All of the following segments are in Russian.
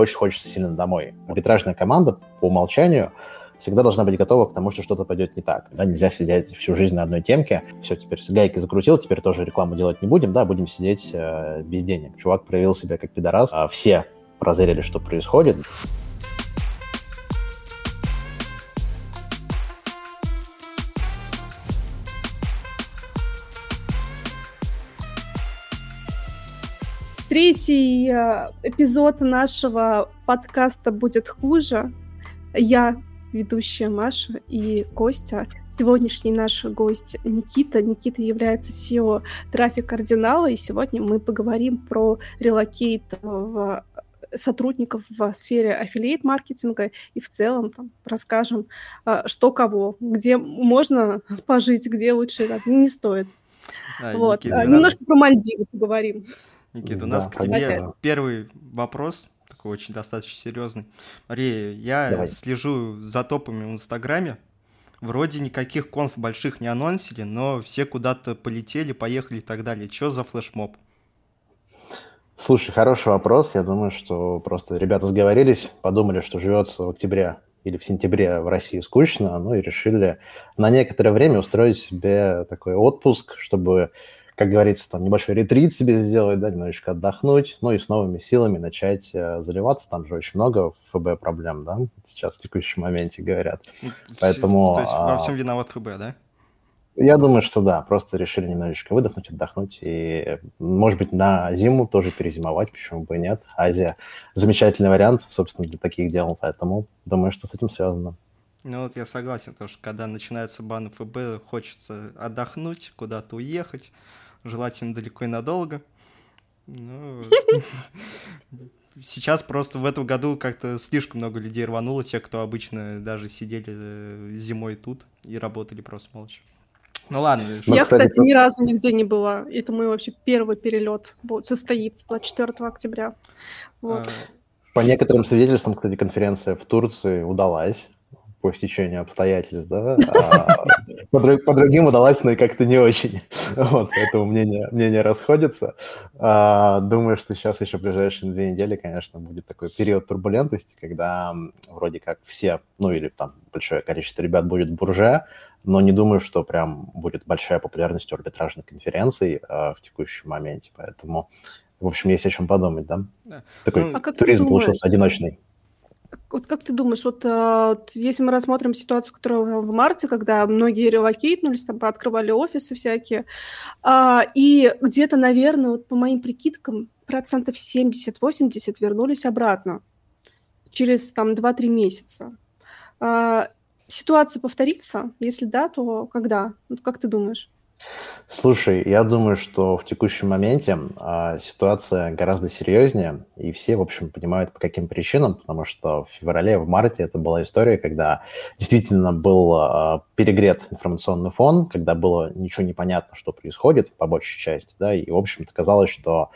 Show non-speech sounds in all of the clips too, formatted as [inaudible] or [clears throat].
очень хочется сильно домой. Арбитражная команда по умолчанию всегда должна быть готова к тому, что что-то пойдет не так. Да, нельзя сидеть всю жизнь на одной темке. Все, теперь с гайки закрутил, теперь тоже рекламу делать не будем, да, будем сидеть э, без денег. Чувак проявил себя как пидорас, а все прозрели, что происходит. Третий э, эпизод нашего подкаста будет хуже. Я ведущая Маша и Костя. Сегодняшний наш гость Никита. Никита является SEO трафик кардинала, и сегодня мы поговорим про релокейт в сотрудников в сфере аффилиейт-маркетинга и в целом там, расскажем, а, что кого, где можно пожить, где лучше не стоит. А, вот. Никита, Немножко нас... про Мальдивы поговорим. Никита, у нас да, к тебе опять. первый вопрос такой очень достаточно серьезный. Мария, я Давай. слежу за топами в Инстаграме. Вроде никаких конф больших не анонсили, но все куда-то полетели, поехали и так далее. Что за флешмоб? Слушай, хороший вопрос. Я думаю, что просто ребята сговорились, подумали, что живется в октябре или в сентябре в России скучно, ну и решили на некоторое время устроить себе такой отпуск, чтобы как говорится, там небольшой ретрит себе сделать, да, немножечко отдохнуть, ну и с новыми силами начать э, заливаться. Там же очень много ФБ проблем, да, сейчас в текущем моменте говорят. Поэтому... То есть во а, всем виноват ФБ, да? Я думаю, что да, просто решили немножечко выдохнуть, отдохнуть и, может быть, на зиму тоже перезимовать, почему бы и нет. Азия замечательный вариант, собственно, для таких дел, поэтому думаю, что с этим связано. Ну вот я согласен, потому что когда начинается бан ФБ, хочется отдохнуть, куда-то уехать, желательно далеко и надолго. Ну, [laughs] сейчас просто в этом году как-то слишком много людей рвануло, те, кто обычно даже сидели э, зимой тут и работали просто молча. Ну ладно. Я, кстати, ни разу нигде не была. Это мой вообще первый перелет будет состоится 24 октября. Вот. А, по некоторым свидетельствам, кстати, конференция в Турции удалась по стечению обстоятельств, да, а по, по другим удалась, но и как-то не очень. [laughs] Вот, поэтому мнение, мнение расходится. А, думаю, что сейчас еще в ближайшие две недели, конечно, будет такой период турбулентности, когда вроде как все, ну или там большое количество ребят будет бурже, но не думаю, что прям будет большая популярность у арбитражных конференций а, в текущем моменте, поэтому, в общем, есть о чем подумать, да? да. Такой ну, а туризм получился одиночный. Вот как ты думаешь, вот, а, вот если мы рассмотрим ситуацию, которая в марте, когда многие релокейтнулись, там пооткрывали офисы всякие, а, и где-то, наверное, вот по моим прикидкам, процентов 70-80 вернулись обратно через там 2-3 месяца. А, ситуация повторится? Если да, то когда? Вот как ты думаешь? Слушай, я думаю, что в текущем моменте а, ситуация гораздо серьезнее, и все, в общем, понимают, по каким причинам, потому что в феврале, в марте это была история, когда действительно был а, перегрет информационный фон, когда было ничего непонятно, что происходит, по большей части, да, и, в общем-то, казалось, что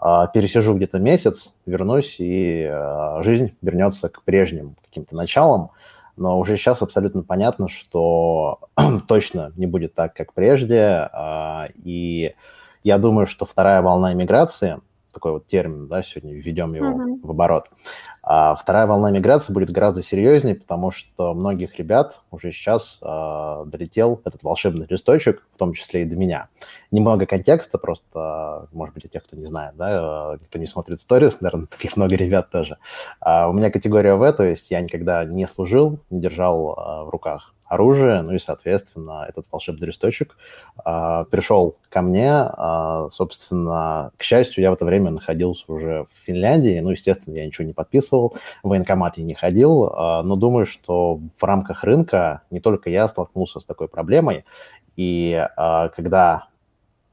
а, пересижу где-то месяц, вернусь, и а, жизнь вернется к прежним каким-то началам, но уже сейчас абсолютно понятно, что [clears throat] точно не будет так, как прежде, а, и я думаю, что вторая волна иммиграции, такой вот термин, да, сегодня введем его mm-hmm. в оборот, а вторая волна миграции будет гораздо серьезнее, потому что многих ребят уже сейчас э, долетел этот волшебный листочек, в том числе и до меня. Немного контекста, просто, может быть, для тех, кто не знает, да, кто не смотрит сторис, наверное, таких много ребят тоже. А у меня категория В, то есть я никогда не служил, не держал э, в руках оружие, ну и, соответственно, этот волшебный листочек э, пришел ко мне. Э, собственно, к счастью, я в это время находился уже в Финляндии, ну, естественно, я ничего не подписывал, в военкомат я не ходил, э, но думаю, что в рамках рынка не только я столкнулся с такой проблемой, и э, когда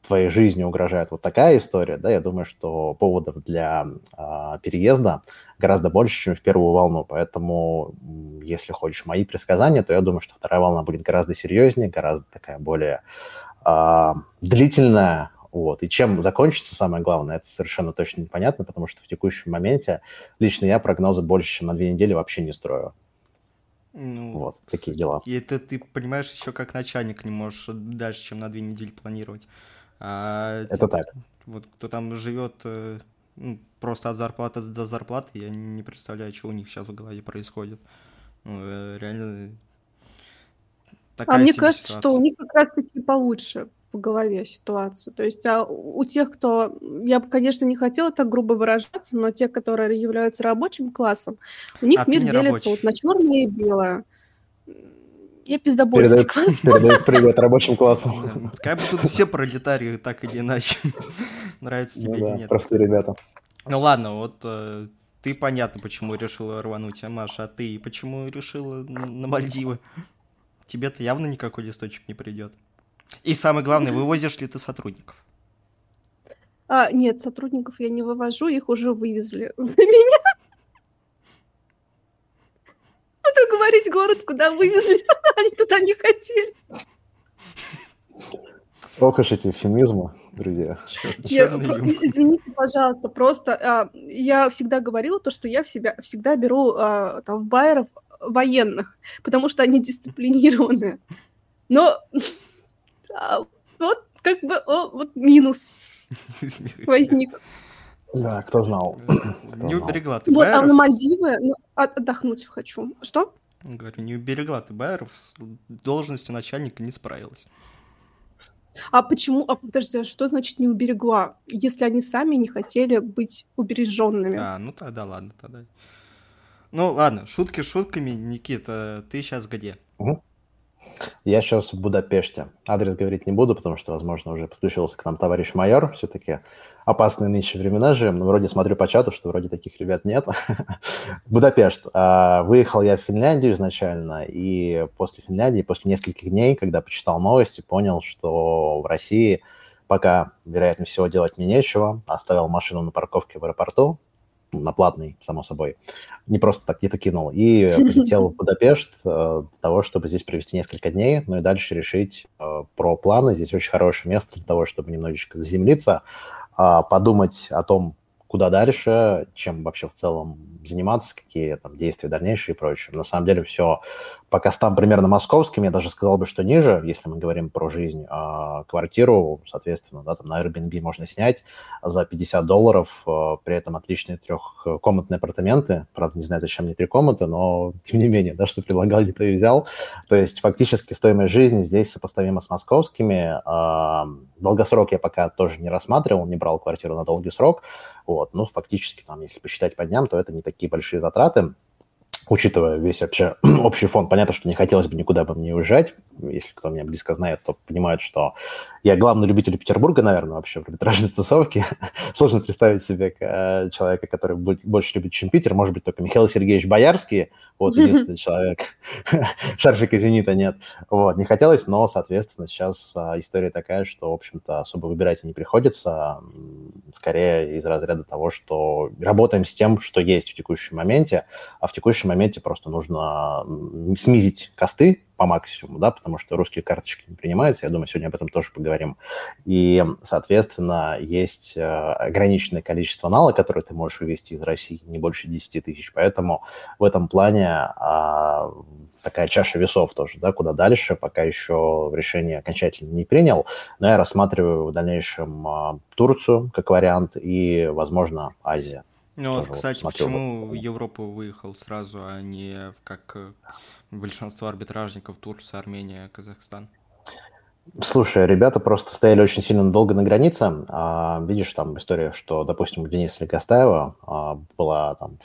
твоей жизни угрожает вот такая история, да, я думаю, что поводов для э, переезда гораздо больше, чем в первую волну. Поэтому, если хочешь мои предсказания, то я думаю, что вторая волна будет гораздо серьезнее, гораздо такая более э, длительная. Вот. И чем закончится, самое главное, это совершенно точно непонятно, потому что в текущем моменте лично я прогнозы больше, чем на две недели вообще не строю. Ну, вот, такие дела. И это ты понимаешь еще как начальник не можешь дальше, чем на две недели планировать. А, это так. Вот кто там живет э, Ну, просто от зарплаты до зарплаты я не представляю, что у них сейчас в голове происходит. Ну, э, реально такая А мне кажется, ситуация. что у них как раз-таки получше в голове ситуация. То есть а у тех, кто... Я бы, конечно, не хотела так грубо выражаться, но те, которые являются рабочим классом, у них а мир делится рабочий. вот на черное и белое. Я пиздобольский передает, передает привет рабочим классам. Как бы тут все пролетарии так или иначе. [laughs] Нравится тебе ну, или нет. Простые ребята. Ну ладно, вот э, ты понятно, почему решила рвануть, а Маша, а ты почему решила на Мальдивы? Тебе-то явно никакой листочек не придет. И самое главное, вывозишь ли ты сотрудников? А, нет, сотрудников я не вывожу, их уже вывезли [laughs] за меня. Буду говорить город, куда вывезли, [laughs] они туда не хотели. Ох уж эти эфемизмы, друзья. Я, извините, пожалуйста, просто а, я всегда говорила то, что я в себя всегда беру а, там в байеров военных, потому что они дисциплинированные. Но [laughs] а, вот как бы о, вот минус [laughs] возник. Да, кто знал. Не уберегла ты Вот, а на Мальдивы ну, отдохнуть хочу. Что? Говорю, не уберегла ты Байеров, с должностью начальника не справилась. А почему? А подожди, а что значит не уберегла? Если они сами не хотели быть убереженными. А, ну тогда ладно, тогда. Ну ладно, шутки шутками, Никита, ты сейчас где? Угу. Я сейчас в Будапеште. Адрес говорить не буду, потому что, возможно, уже подключился к нам товарищ майор. Все-таки опасные нынче времена живем. Но вроде смотрю по чату, что вроде таких ребят нет. [laughs] Будапешт. А, выехал я в Финляндию изначально, и после Финляндии, после нескольких дней, когда почитал новости, понял, что в России пока, вероятно всего, делать мне нечего. Оставил машину на парковке в аэропорту, на платный, само собой. Не просто так где-то кинул. И полетел в Будапешт э, для того, чтобы здесь провести несколько дней, ну и дальше решить э, про планы. Здесь очень хорошее место для того, чтобы немножечко заземлиться, подумать о том, куда дальше, чем вообще в целом заниматься, какие там действия дальнейшие и прочее. На самом деле все по костам примерно московским, я даже сказал бы, что ниже, если мы говорим про жизнь. А квартиру, соответственно, да, там на Airbnb можно снять за 50 долларов, а, при этом отличные трехкомнатные апартаменты. Правда, не знаю, зачем мне три комнаты, но [laughs] тем не менее, да, что предлагал, то и взял. То есть фактически стоимость жизни здесь сопоставима с московскими. А, долгосрок я пока тоже не рассматривал, не брал квартиру на долгий срок. Вот, ну, фактически, там, если посчитать по дням, то это не такие большие затраты учитывая весь вообще [clears throat] общий фон, понятно, что не хотелось бы никуда бы мне уезжать. Если кто меня близко знает, то понимает, что я главный любитель Петербурга, наверное, вообще в арбитражной тусовке. [laughs] Сложно представить себе э, человека, который больше любит, чем Питер. Может быть, только Михаил Сергеевич Боярский. Вот [laughs] единственный человек. [laughs] Шарфика «Зенита» нет. Вот, не хотелось, но, соответственно, сейчас а, история такая, что, в общем-то, особо выбирать не приходится. Скорее из разряда того, что работаем с тем, что есть в текущем моменте, а в текущем моменте просто нужно снизить косты, по максимуму, да, потому что русские карточки не принимаются, я думаю, сегодня об этом тоже поговорим. И, соответственно, есть э, ограниченное количество нала, которые ты можешь вывести из России, не больше 10 тысяч, поэтому в этом плане а, такая чаша весов тоже, да, куда дальше, пока еще решение окончательно не принял, но я рассматриваю в дальнейшем а, Турцию как вариант и, возможно, Азия. Ну вот, кстати, вот почему в Европу выехал сразу, а не как э, большинство арбитражников Турция, Армения, Казахстан? Слушай, ребята просто стояли очень сильно долго на границе. А, видишь, там история, что, допустим, у Дениса Легостаева а, была там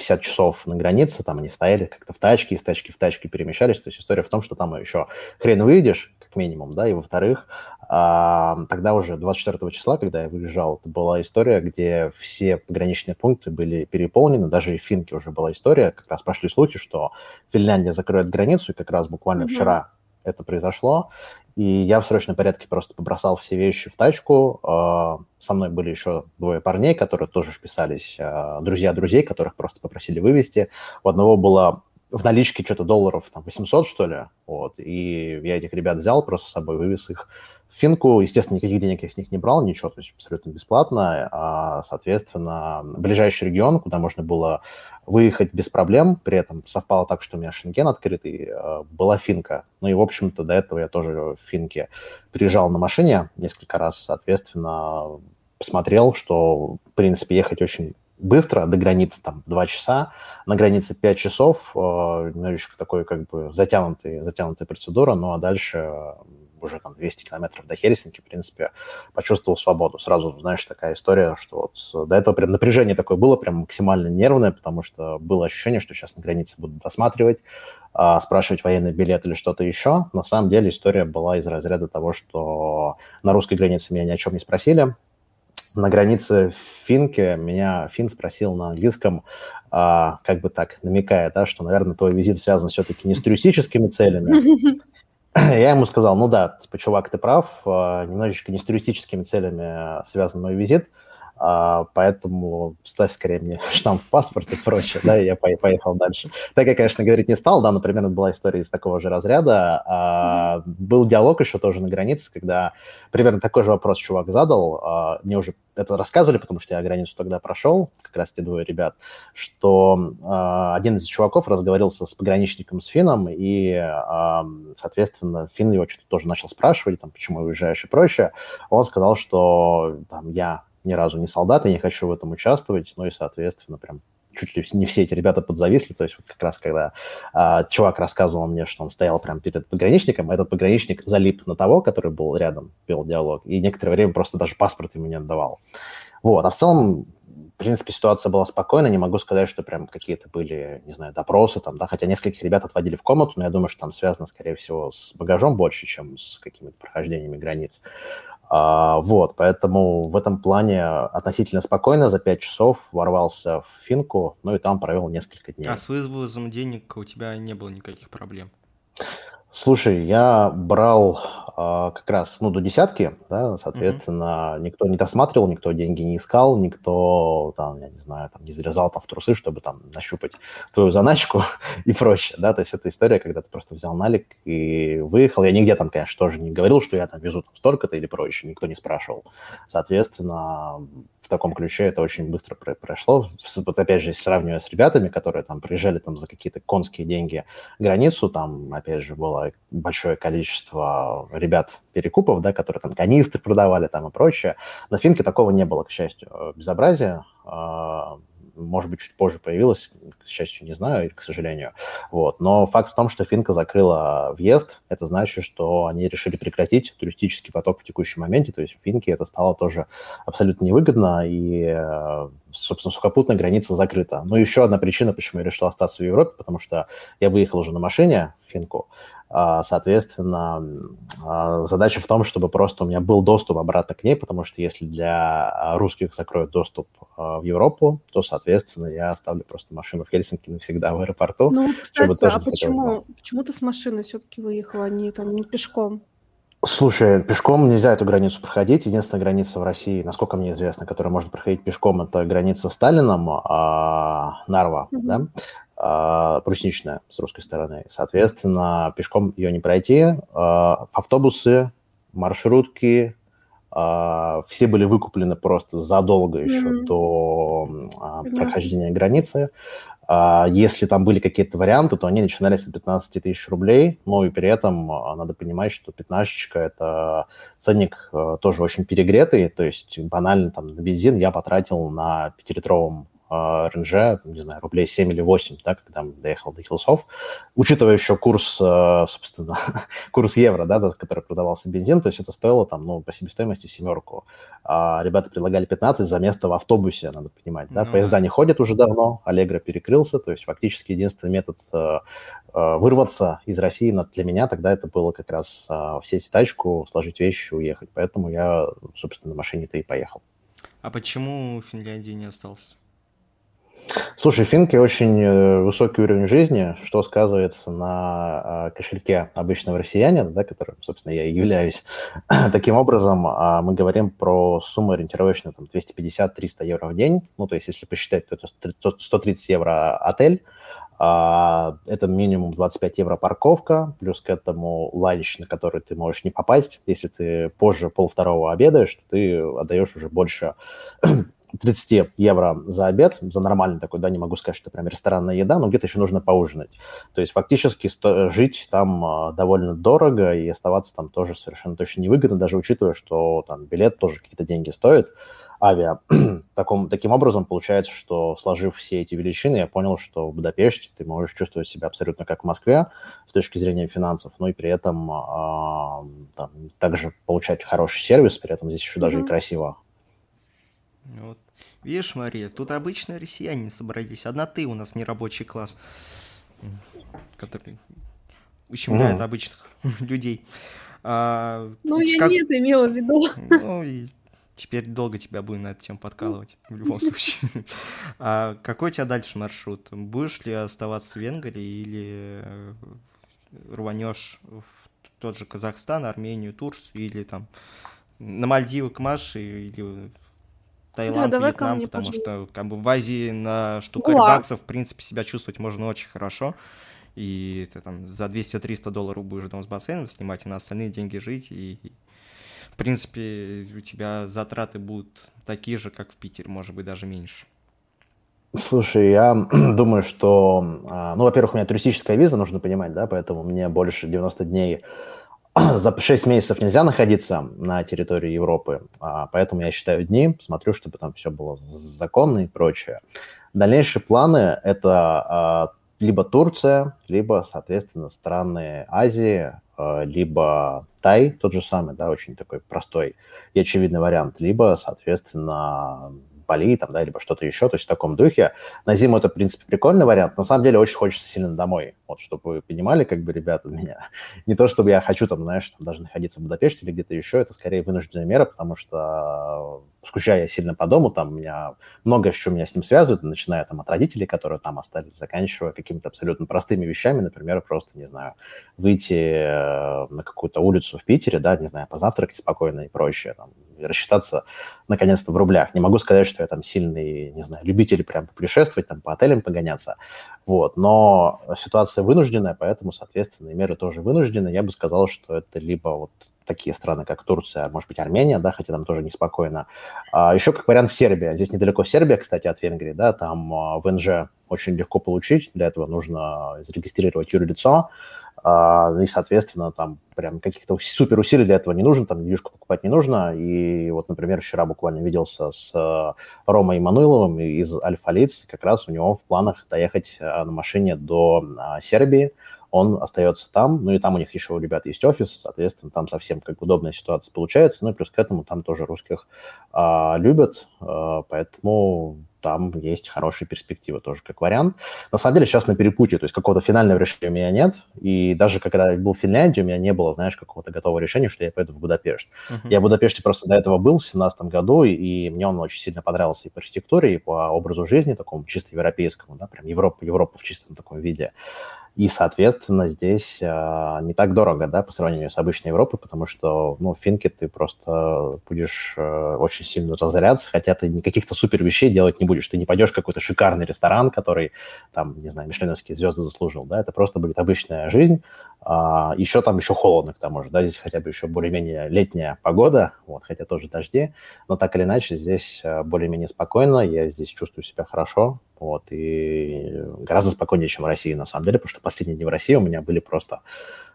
50 часов на границе, там они стояли как-то в тачке, из тачки в тачке перемещались. То есть история в том, что там еще хрен выйдешь, как минимум, да, и во-вторых, а, тогда уже 24 числа, когда я выезжал, это была история, где все пограничные пункты были переполнены, даже и в Финке уже была история, как раз пошли слухи, что Финляндия закроет границу, и как раз буквально mm-hmm. вчера это произошло, и я в срочном порядке просто побросал все вещи в тачку. А, со мной были еще двое парней, которые тоже вписались, а, друзья друзей, которых просто попросили вывести. У одного было в наличке что-то долларов там 800, что ли, вот, и я этих ребят взял, просто с собой вывез их Финку. Естественно, никаких денег я с них не брал, ничего, то есть абсолютно бесплатно, а, соответственно, ближайший регион, куда можно было выехать без проблем, при этом совпало так, что у меня Шенген открытый, а, была Финка. Ну и, в общем-то, до этого я тоже в Финке приезжал на машине несколько раз, соответственно, посмотрел, что, в принципе, ехать очень быстро, до границы там 2 часа, на границе 5 часов, э, немножечко такой как бы затянутый, затянутая процедура, ну а дальше уже там 200 километров до Хельсинки, в принципе, почувствовал свободу. Сразу, знаешь, такая история, что вот до этого прям напряжение такое было, прям максимально нервное, потому что было ощущение, что сейчас на границе будут досматривать, а, спрашивать военный билет или что-то еще. На самом деле история была из разряда того, что на русской границе меня ни о чем не спросили, на границе Финки меня Фин спросил на английском, а, как бы так, намекая, да, что, наверное, твой визит связан все-таки не с туристическими целями, [clears throat] Я ему сказал, ну да, типа, чувак, ты прав, а, немножечко не с туристическими целями связан мой визит, а, поэтому ставь скорее мне [laughs] штамп в паспорт и прочее, да, и я поехал дальше. Так я, конечно, говорить не стал, да, например, это была история из такого же разряда. А, был диалог еще тоже на границе, когда примерно такой же вопрос чувак задал, а, мне уже это рассказывали, потому что я границу тогда прошел, как раз те двое ребят, что э, один из чуваков разговорился с пограничником, с Фином, и, э, соответственно, Фин его что-то тоже начал спрашивать, там, почему уезжаешь и прочее. Он сказал, что там, я ни разу не солдат, и не хочу в этом участвовать, ну и, соответственно, прям чуть ли не все эти ребята подзависли, то есть вот как раз когда а, чувак рассказывал мне, что он стоял прямо перед пограничником, этот пограничник залип на того, который был рядом, вел диалог, и некоторое время просто даже паспорт ему не отдавал. Вот, а в целом, в принципе, ситуация была спокойная, не могу сказать, что прям какие-то были, не знаю, допросы там, да, хотя нескольких ребят отводили в комнату, но я думаю, что там связано, скорее всего, с багажом больше, чем с какими-то прохождениями границ. А, вот, поэтому в этом плане относительно спокойно за 5 часов ворвался в Финку, ну и там провел несколько дней. А с вывозом денег у тебя не было никаких проблем? Слушай, я брал а, как раз, ну, до десятки, да, соответственно, mm-hmm. никто не досматривал, никто деньги не искал, никто, там, я не знаю, там, не залезал там в трусы, чтобы там нащупать твою заначку [laughs] и прочее, да, то есть это история, когда ты просто взял налик и выехал. Я нигде там, конечно, тоже не говорил, что я там везу там столько-то или прочее, никто не спрашивал. Соответственно, таком ключе это очень быстро прошло. Вот опять же, сравнивая с ребятами, которые там приезжали там за какие-то конские деньги границу, там, опять же, было большое количество ребят перекупов, да, которые там канистры продавали там и прочее. На Финке такого не было, к счастью, безобразия. А, может быть, чуть позже появилась, к счастью, не знаю, к сожалению. Вот. Но факт в том, что Финка закрыла въезд, это значит, что они решили прекратить туристический поток в текущем моменте, то есть Финке это стало тоже абсолютно невыгодно, и, э, собственно, сухопутная граница закрыта. Но еще одна причина, почему я решил остаться в Европе, потому что я выехал уже на машине в Финку, а, соответственно, а, задача в том, чтобы просто у меня был доступ обратно к ней, потому что если для русских закроют доступ а, в Европу, то, соответственно, я оставлю просто машину в Хельсинки навсегда в аэропорту. Ну, кстати, а почему, почему ты с машиной все-таки выехала, а не, там, не пешком? Слушай, пешком нельзя эту границу проходить. Единственная граница в России, насколько мне известно, которая может проходить пешком, это граница с Сталином, а, Нарва, mm-hmm. да? э, брусничная с русской стороны. Соответственно, пешком ее не пройти. Э, автобусы, маршрутки, э, все были выкуплены просто задолго еще mm-hmm. до э, прохождения границы. А, если там были какие-то варианты, то они начинались от 15 тысяч рублей, но и при этом а, надо понимать, что 15 это ценник э, тоже очень перегретый, то есть банально там на бензин я потратил на 5-литровом а, РНЖ, ну, не знаю, рублей 7 или 8, да, когда доехал до Хилсов, учитывая еще курс, э, собственно, [laughs] курс евро, да, который продавался бензин, то есть это стоило там, ну, по себестоимости семерку. А ребята предлагали 15 за место в автобусе, надо понимать, да, ну, поезда не ходят уже давно, Аллегро перекрылся, то есть фактически единственный метод э, э, вырваться из России, но для меня тогда это было как раз сесть в тачку, сложить вещи, уехать, поэтому я, собственно, на машине-то и поехал. А почему в Финляндии не остался? Слушай, финки очень э, высокий уровень жизни, что сказывается на а, кошельке обычного россиянина, да, которым, собственно, я и являюсь. [clears throat] Таким образом, а, мы говорим про сумму ориентировочно там, 250-300 евро в день. Ну, то есть, если посчитать, то это 130 евро отель, а, это минимум 25 евро парковка, плюс к этому ланч, на который ты можешь не попасть. Если ты позже полвторого обедаешь, то ты отдаешь уже больше [clears throat] 30 евро за обед, за нормальный такой, да, не могу сказать, что прям ресторанная еда, но где-то еще нужно поужинать. То есть фактически сто- жить там э, довольно дорого и оставаться там тоже совершенно точно невыгодно, даже учитывая, что там билет тоже какие-то деньги стоит. авиа. [clears throat] Таком, таким образом, получается, что сложив все эти величины, я понял, что в Будапеште ты можешь чувствовать себя абсолютно как в Москве с точки зрения финансов, но и при этом э, там, также получать хороший сервис, при этом здесь еще mm-hmm. даже и красиво. Вот. Видишь, Мария, тут обычные россияне собрались. Одна ты у нас не рабочий класс, который ущемляет mm. обычных [laughs] людей. А, ну, я как... не это имела в виду. [laughs] Ну, и теперь долго тебя будем на эту тему подкалывать, в любом [laughs] случае. А какой у тебя дальше маршрут? Будешь ли оставаться в Венгрии или э, рванешь в тот же Казахстан, Армению, Турцию или там на Мальдивы к Маше или Таиланд, да, Вьетнам, потому пожалуйста. что как бы в Азии на штукарь Уа. баксов, в принципе, себя чувствовать можно очень хорошо. И ты там за 200-300 долларов будешь дом с бассейном снимать, и на остальные деньги жить. И, в принципе, у тебя затраты будут такие же, как в Питере, может быть, даже меньше. Слушай, я [clears throat] думаю, что, а, ну, во-первых, у меня туристическая виза, нужно понимать, да, поэтому мне больше 90 дней [clears throat] за 6 месяцев нельзя находиться на территории Европы, а, поэтому я считаю дни, смотрю, чтобы там все было законно и прочее. Дальнейшие планы – это а, либо Турция, либо, соответственно, страны Азии, а, либо Тай, тот же самый, да, очень такой простой и очевидный вариант, либо, соответственно, Бали, там, да, либо что-то еще, то есть в таком духе. На зиму это, в принципе, прикольный вариант. На самом деле очень хочется сильно домой. Вот, чтобы вы понимали, как бы, ребята, меня. [laughs] Не то, чтобы я хочу там, знаешь, там, даже находиться в Будапеште или где-то еще, это скорее вынужденная мера, потому что скучаю я сильно по дому, там у меня многое, что меня с ним связывает, начиная там от родителей, которые там остались, заканчивая какими-то абсолютно простыми вещами, например, просто, не знаю, выйти э, на какую-то улицу в Питере, да, не знаю, позавтракать спокойно и прочее, там, рассчитаться наконец-то в рублях. Не могу сказать, что я там сильный, не знаю, любитель прям путешествовать, там по отелям погоняться, вот, но ситуация вынужденная, поэтому, соответственно, меры тоже вынуждены. Я бы сказал, что это либо вот такие страны, как Турция, может быть, Армения, да, хотя там тоже неспокойно. А еще как вариант Сербия. Здесь недалеко Сербия, кстати, от Венгрии, да, там а, ВНЖ очень легко получить. Для этого нужно зарегистрировать юрлицо, а, и, соответственно, там прям каких-то супер усилий для этого не нужно, там движку покупать не нужно. И вот, например, вчера буквально виделся с э, Ромой Имануиловым из Альфа-Лиц, как раз у него в планах доехать э, на машине до а, Сербии, он остается там, ну и там у них еще у ребят есть офис, соответственно, там совсем как удобная ситуация получается, ну и плюс к этому там тоже русских а, любят, а, поэтому там есть хорошие перспективы тоже как вариант. На самом деле сейчас на перепутье, то есть какого-то финального решения у меня нет, и даже когда я был в Финляндии, у меня не было, знаешь, какого-то готового решения, что я поеду в Будапешт. Uh-huh. Я в Будапеште просто до этого был в 2017 году, и мне он очень сильно понравился и по архитектуре, и по образу жизни такому чисто европейскому, да, прям Европа, Европа в чистом таком виде. И, соответственно, здесь э, не так дорого, да, по сравнению с обычной Европой, потому что, ну, в Финке ты просто будешь э, очень сильно разоряться, хотя ты каких-то супер вещей делать не будешь. Ты не пойдешь в какой-то шикарный ресторан, который, там, не знаю, мишленовские звезды заслужил, да, это просто будет обычная жизнь, а, еще там еще холодно, к тому же, да, здесь хотя бы еще более-менее летняя погода, вот, хотя тоже дожди, но так или иначе здесь э, более-менее спокойно, я здесь чувствую себя хорошо, вот, и гораздо спокойнее, чем в России, на самом деле, потому что последние дни в России у меня были просто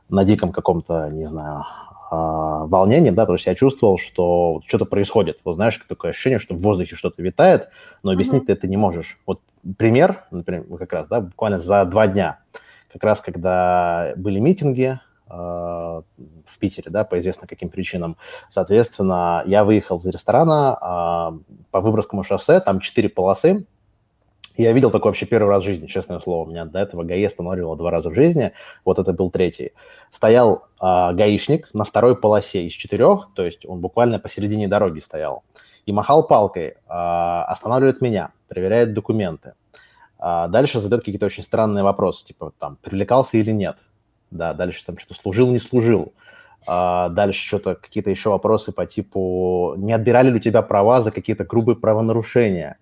на диком каком-то, не знаю, а, волнении, да, потому что я чувствовал, что что-то происходит. Вот знаешь, такое ощущение, что в воздухе что-то витает, но объяснить uh-huh. ты это не можешь. Вот пример, например, как раз, да, буквально за два дня – как раз когда были митинги э, в Питере, да, по известно каким причинам. Соответственно, я выехал из ресторана э, по Выборгскому шоссе, там четыре полосы, я видел такой вообще первый раз в жизни, честное слово. У меня до этого ГАИ останавливало два раза в жизни. Вот это был третий. Стоял э, гаишник на второй полосе из четырех, то есть он буквально посередине дороги стоял. И махал палкой, э, останавливает меня, проверяет документы. А дальше задает какие-то очень странные вопросы, типа там, привлекался или нет. Да, дальше там что служил, не служил. А дальше что-то, какие-то еще вопросы по типу, не отбирали ли у тебя права за какие-то грубые правонарушения.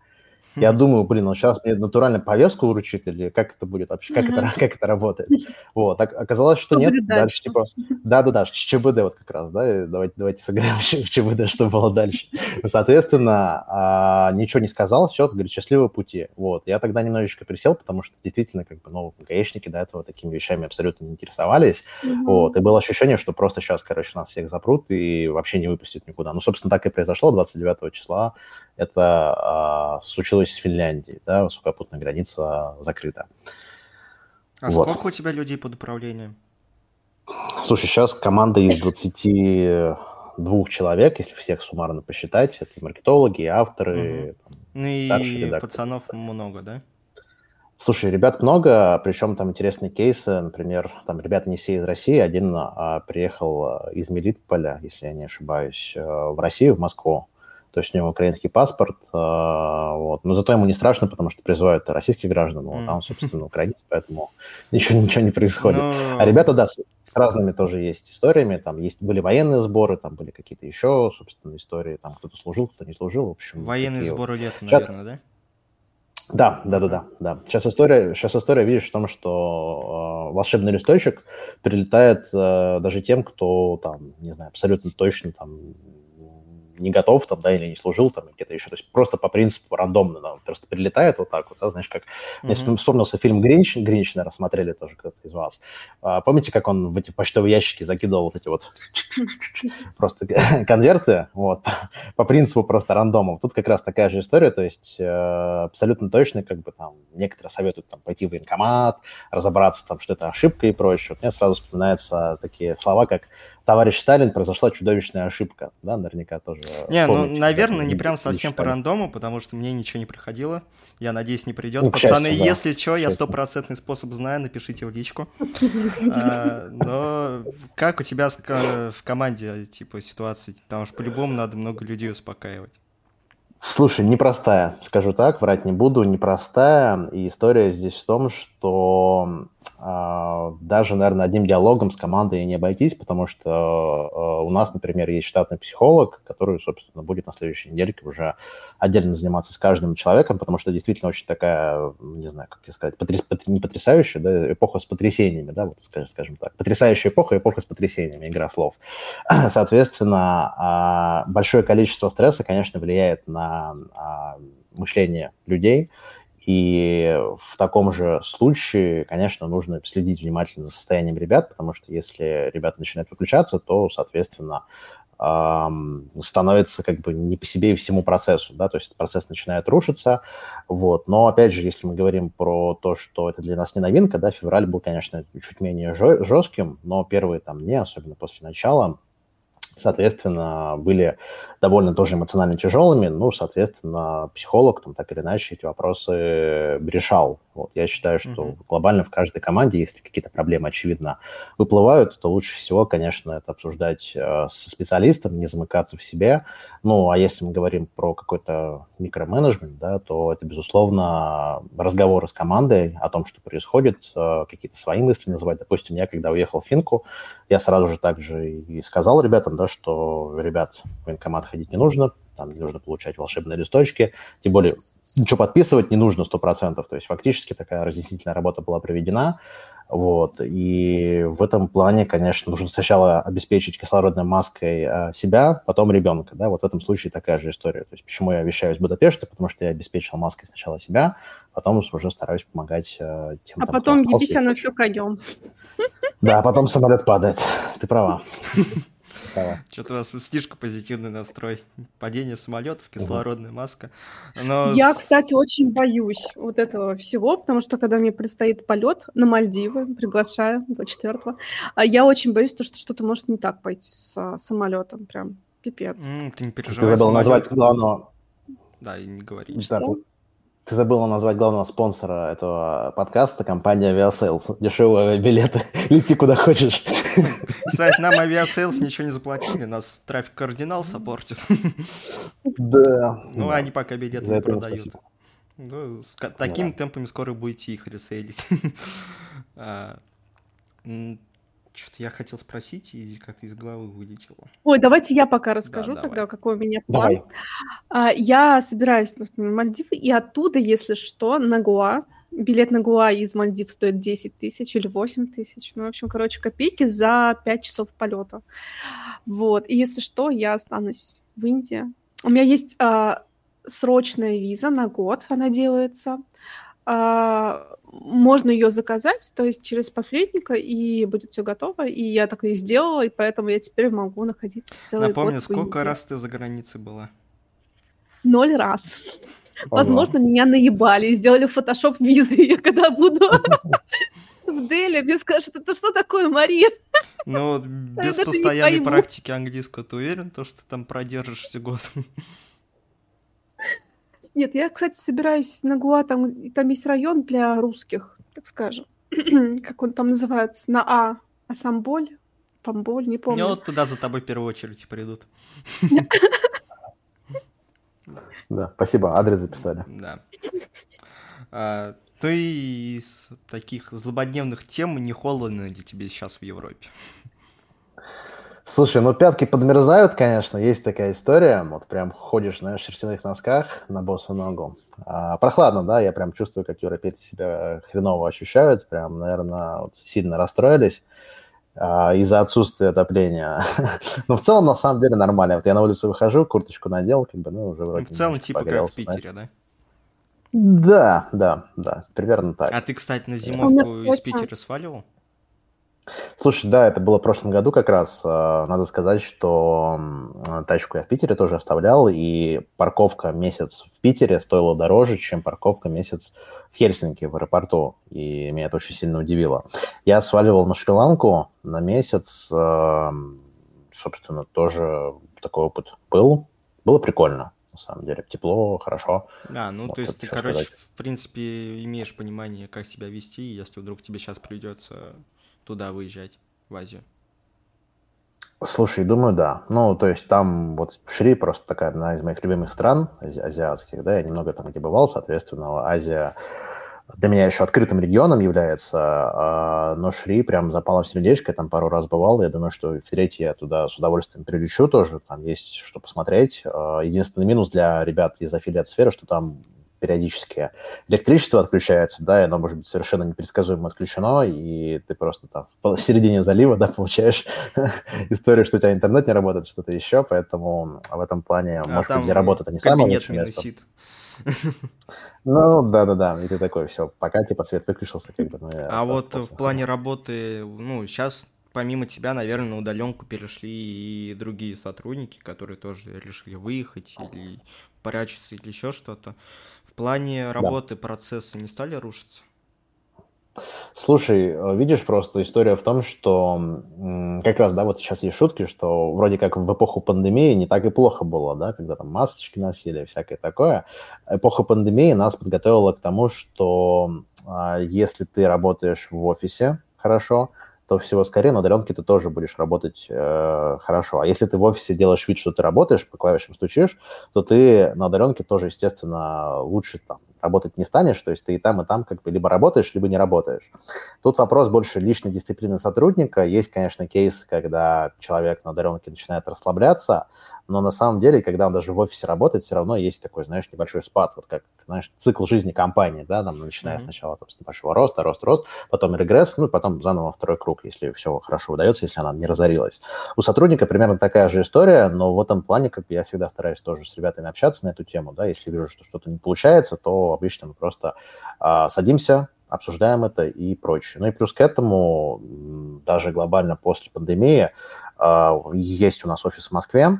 Я думаю, блин, он сейчас мне натурально повестку вручит или как это будет вообще, как, это, [laughs] как это работает. Вот, так, оказалось, что, нет. Дальше, типа, да-да-да, ЧБД вот как раз, да, давайте, давайте сыграем [laughs] в ЧБД, что было дальше. Соответственно, а, ничего не сказал, все, говорит, счастливого пути. Вот, я тогда немножечко присел, потому что действительно, как бы, ну, гаишники до этого такими вещами абсолютно не интересовались. Вот, и было ощущение, что просто сейчас, короче, нас всех запрут и вообще не выпустят никуда. Ну, собственно, так и произошло 29 числа Это э, случилось с Финляндией, да, сухопутная граница закрыта. А вот. сколько у тебя людей под управлением? Слушай, сейчас команда из 22 человек, если всех суммарно посчитать. Это и маркетологи, и авторы. Угу. Там, ну и пацанов много, да? Слушай, ребят много, причем там интересные кейсы. Например, там ребята не все из России. Один а, приехал а, из Мелитополя, если я не ошибаюсь, а, в Россию, в Москву то есть у него украинский паспорт, э, вот. но зато ему не страшно, потому что призывают российских граждан, вот, а он, собственно, украинец, поэтому [laughs] ничего, ничего не происходит. Но... А ребята, да, с, с разными тоже есть историями, там есть, были военные сборы, там были какие-то еще, собственно, истории, там кто-то служил, кто не служил, в общем. Военные сборы летом, Сейчас... наверное, да? Да, да, да, да, да. Сейчас история, сейчас история, видишь, в том, что э, волшебный листочек прилетает э, даже тем, кто там, не знаю, абсолютно точно там не готов там, да, или не служил там где-то еще. То есть просто по принципу рандомно, да, просто прилетает вот так вот, да, знаешь, как... Mm-hmm. Если вспомнился фильм «Гринч», «Гринч», наверное, смотрели тоже кто-то из вас. А, помните, как он в эти почтовые ящики закидывал вот эти вот [laughs] просто [laughs] конверты, вот, [laughs] по принципу просто рандома. Тут как раз такая же история, то есть э, абсолютно точно, как бы там, некоторые советуют там пойти в военкомат, разобраться там, что это ошибка и прочее. Вот мне сразу вспоминаются такие слова, как товарищ Сталин, произошла чудовищная ошибка, да, наверняка тоже. Не, ну, наверное, не прям совсем по рандому, потому что мне ничего не приходило. Я надеюсь, не придет. Ну, Пацаны, счастью, да. если что, я стопроцентный способ знаю, напишите в личку. А, но как у тебя в команде, типа, ситуации? Потому что по-любому надо много людей успокаивать. Слушай, непростая, скажу так, врать не буду, непростая. И история здесь в том, что а, даже, наверное, одним диалогом с командой не обойтись, потому что а, у нас, например, есть штатный психолог, который, собственно, будет на следующей недельке уже отдельно заниматься с каждым человеком, потому что действительно очень такая, не знаю, как я сказать, потряс, не потрясающая, да, эпоха с потрясениями, да, вот скажем так. Потрясающая эпоха, эпоха с потрясениями, игра слов. [clears throat] Соответственно, а, большое количество стресса, конечно, влияет на мышление людей, и в таком же случае, конечно, нужно следить внимательно за состоянием ребят, потому что если ребята начинают выключаться, то, соответственно, становится как бы не по себе и всему процессу, да, то есть процесс начинает рушиться, вот, но, опять же, если мы говорим про то, что это для нас не новинка, да, февраль был, конечно, чуть менее жестким, но первые там дни, особенно после начала, соответственно, были довольно тоже эмоционально тяжелыми. Ну, соответственно, психолог там так или иначе эти вопросы решал. Вот. Я считаю, что mm-hmm. глобально в каждой команде, если какие-то проблемы, очевидно, выплывают, то лучше всего, конечно, это обсуждать э, со специалистом, не замыкаться в себе. Ну, а если мы говорим про какой-то микроменеджмент, да, то это, безусловно, разговоры с командой о том, что происходит, э, какие-то свои мысли называть. Допустим, я, когда уехал в Финку, я сразу же также и сказал ребятам, да, что, ребят, в военкомат ходить не нужно, там не нужно получать волшебные листочки, тем более ничего подписывать не нужно 100%, то есть фактически такая разъяснительная работа была проведена, вот, и в этом плане, конечно, нужно сначала обеспечить кислородной маской а, себя, потом ребенка, да, вот в этом случае такая же история, то есть почему я вещаю из Будапешта, потому что я обеспечил маской сначала себя, потом уже стараюсь помогать а, тем, А там, потом ебись, на все пройдем. Да, потом самолет падает, ты права. [laughs] Что-то у вас слишком позитивный настрой. Падение самолетов, кислородная маска. Но... Я, кстати, очень боюсь вот этого всего, потому что когда мне предстоит полет на Мальдивы, приглашаю 24-го, а я очень боюсь, что что-то может не так пойти с самолетом. Прям пипец. Ты не переживай. Ты забыл назвать главного. Да, и не говори. Да, ты забыла назвать главного спонсора этого подкаста, компания Aviasales. Дешевые билеты, [laughs] лети куда хочешь. [laughs] Кстати, нам Aviasales ничего не заплатили, нас трафик кардинал саппортит. [laughs] Да. Ну, они пока билеты не продают. Ну, с такими темпами скоро будете их ресейлить. Что-то я хотел спросить, и как-то из головы вылетело. Ой, давайте я пока расскажу да, тогда, давай. какой у меня план. Давай. А, я собираюсь в Мальдивы, и оттуда, если что, на Гуа. Билет на Гуа из Мальдив стоит 10 тысяч или 8 тысяч. Ну, в общем, короче, копейки за 5 часов полета. Вот. И если что, я останусь в Индии. У меня есть а, срочная виза на год, она делается. А, можно ее заказать, то есть через посредника, и будет все готово. И я так и сделала, и поэтому я теперь могу находиться целый Напомню, год сколько раз ты за границей была? Ноль раз. Возможно, меня наебали и сделали фотошоп визы. [laughs] Я когда буду [laughs] в Дели, мне скажут, это что такое, Мария? Ну, [laughs] без постоянной практики английского, ты уверен, то, что там продержишься год? Нет, я, кстати, собираюсь на Гуа, там, там есть район для русских, так скажем. [clears throat] как он там называется, на А. Асамболь? Памболь, не помню. Ну, вот туда за тобой в первую очередь придут. [laughs] Да, спасибо, адрес записали. Да. А, то и из таких злободневных тем не холодно ли тебе сейчас в Европе? Слушай, ну пятки подмерзают, конечно, есть такая история. Вот прям ходишь, знаешь, в шерстяных носках на босу ногу. А, прохладно, да, я прям чувствую, как европейцы себя хреново ощущают. Прям, наверное, вот сильно расстроились а, из-за отсутствия отопления. [laughs] Но в целом, на самом деле, нормально. Вот я на улицу выхожу, курточку надел, как бы, ну, уже вроде... В целом, типа как в Питере, знаешь. да? Да, да, да, примерно так. А ты, кстати, на зимовку из Питера сваливал? Слушай, да, это было в прошлом году как раз. Э, надо сказать, что тачку я в Питере тоже оставлял, и парковка месяц в Питере стоила дороже, чем парковка месяц в Хельсинки, в аэропорту, и меня это очень сильно удивило. Я сваливал на Шри-Ланку на месяц, эм, собственно, тоже такой опыт был. Было прикольно, на самом деле. Тепло, хорошо. А, ну вот, то есть ты, короче, сказать. в принципе, имеешь понимание, как себя вести, если вдруг тебе сейчас придется туда выезжать, в Азию? Слушай, думаю, да. Ну, то есть там вот Шри просто такая одна из моих любимых стран ази- азиатских, да, я немного там где бывал, соответственно, Азия для меня еще открытым регионом является, а, но Шри прям запала в сердечко, я там пару раз бывал, я думаю, что в третий я туда с удовольствием прилечу тоже, там есть что посмотреть. А, единственный минус для ребят из аффилиат сферы, что там периодически электричество отключается, да, и оно может быть совершенно непредсказуемо отключено, и ты просто там в середине залива, [laughs] да, получаешь [laughs] историю, что у тебя интернет не работает, что-то еще, поэтому в этом плане, а может быть, для работы это не самое лучшее место. Ну, да-да-да, и ты такой, все, пока, типа, свет выключился, как бы, ну, А вот в плане работы, ну, сейчас помимо тебя, наверное, на удаленку перешли и другие сотрудники, которые тоже решили выехать или прячутся или еще что-то. В плане работы да. процессы не стали рушиться? Слушай, э, видишь, просто история в том, что как раз, да, вот сейчас есть шутки, что вроде как в эпоху пандемии не так и плохо было, да, когда там масочки носили, всякое такое. Эпоха пандемии нас подготовила к тому, что а, если ты работаешь в офисе хорошо, то всего скорее на удаленке ты тоже будешь работать э, хорошо. А если ты в офисе делаешь вид, что ты работаешь, по клавишам стучишь, то ты на удаленке тоже, естественно, лучше там работать не станешь, то есть ты и там, и там как бы либо работаешь, либо не работаешь. Тут вопрос больше личной дисциплины сотрудника. Есть, конечно, кейс, когда человек на удаленке начинает расслабляться, но на самом деле, когда он даже в офисе работает, все равно есть такой, знаешь, небольшой спад, вот как, знаешь, цикл жизни компании, да, там, начиная mm-hmm. сначала там, с небольшого роста, рост, рост, потом регресс, ну, и потом заново второй круг, если все хорошо удается, если она не разорилась. У сотрудника примерно такая же история, но в этом плане как я всегда стараюсь тоже с ребятами общаться на эту тему, да, если вижу, что что-то не получается, то обычно мы просто а, садимся, обсуждаем это и прочее. Ну и плюс к этому, даже глобально после пандемии, а, есть у нас офис в Москве,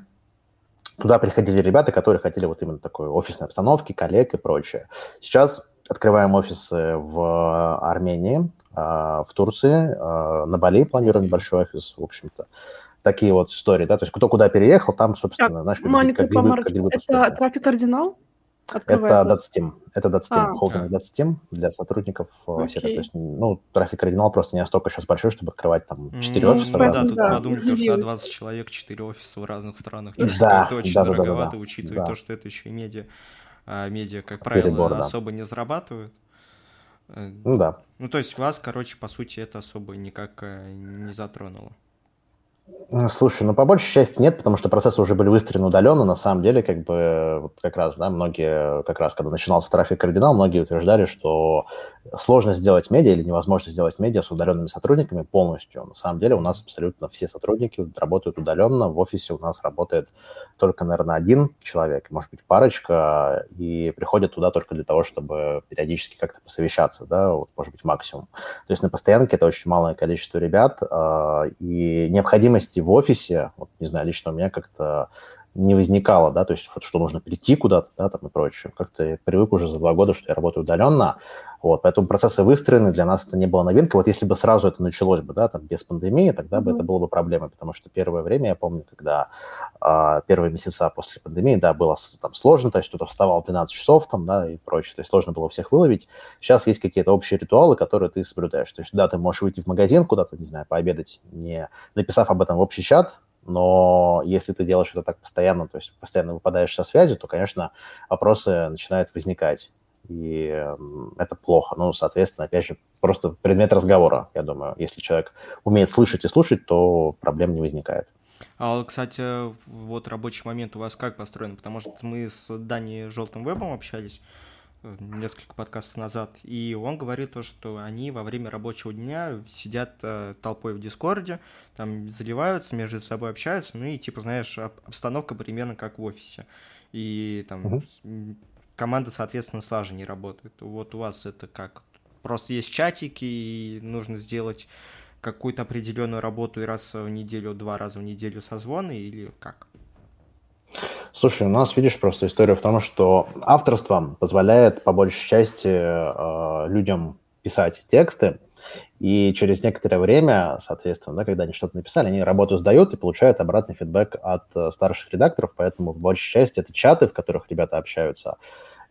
Туда приходили ребята, которые хотели вот именно такой офисной обстановки, коллег и прочее. Сейчас открываем офисы в Армении, а, в Турции, а, на Бали планируем большой офис, в общем-то. Такие вот истории, да, то есть кто куда переехал, там, собственно, так, знаешь, как, как, грибы, как грибы Это трафик Это DatSteam. Это DatSteam, а, холдинг да. DatSteam для сотрудников okay. сети. То есть, ну, трафик кардинал просто не настолько сейчас большой, чтобы открывать там 4 ну, офиса. Да, да, тут да, подумали, что на 20 человек 4 офиса в разных странах. Да, это очень да, дороговато, да, да, учитывая да. то, что это еще и медиа. А медиа, как правило, Перебор, особо да. не зарабатывают. Э, ну да. Ну, то есть вас, короче, по сути, это особо никак э, не затронуло. Слушай, ну по большей части нет, потому что процессы уже были выстроены удаленно. На самом деле, как бы, вот как раз, да, многие, как раз, когда начинался трафик кардинал, многие утверждали, что сложно сделать медиа или невозможно сделать медиа с удаленными сотрудниками полностью. На самом деле у нас абсолютно все сотрудники работают удаленно. В офисе у нас работает только, наверное, один человек, может быть, парочка, и приходят туда только для того, чтобы периодически как-то посовещаться, да, вот, может быть, максимум. То есть на постоянке это очень малое количество ребят, а, и необходимости в офисе, вот, не знаю, лично у меня как-то не возникало, да, то есть вот, что нужно прийти куда-то, да, там и прочее. Как-то я привык уже за два года, что я работаю удаленно, вот, поэтому процессы выстроены, для нас это не было новинкой. Вот если бы сразу это началось бы, да, там, без пандемии, тогда mm-hmm. бы это было бы проблемой, потому что первое время, я помню, когда э, первые месяца после пандемии, да, было там сложно, то есть кто-то вставал в 12 часов там, да, и прочее, то есть сложно было всех выловить. Сейчас есть какие-то общие ритуалы, которые ты соблюдаешь. То есть, да, ты можешь выйти в магазин куда-то, не знаю, пообедать, не написав об этом в общий чат, но если ты делаешь это так постоянно, то есть постоянно выпадаешь со связи, то, конечно, вопросы начинают возникать и это плохо. Ну, соответственно, опять же, просто предмет разговора, я думаю. Если человек умеет слышать и слушать, то проблем не возникает. А, кстати, вот рабочий момент у вас как построен? Потому что мы с Даней Желтым Вебом общались несколько подкастов назад, и он говорит то, что они во время рабочего дня сидят э, толпой в Дискорде, там заливаются, между собой общаются, ну и типа, знаешь, обстановка примерно как в офисе. И там угу команда, соответственно, слаженнее работает. Вот у вас это как? Просто есть чатики, и нужно сделать какую-то определенную работу и раз в неделю, два раза в неделю созвоны или как? Слушай, у нас, видишь, просто история в том, что авторство позволяет по большей части э, людям писать тексты, и через некоторое время, соответственно, да, когда они что-то написали, они работу сдают и получают обратный фидбэк от э, старших редакторов, поэтому в большей части это чаты, в которых ребята общаются,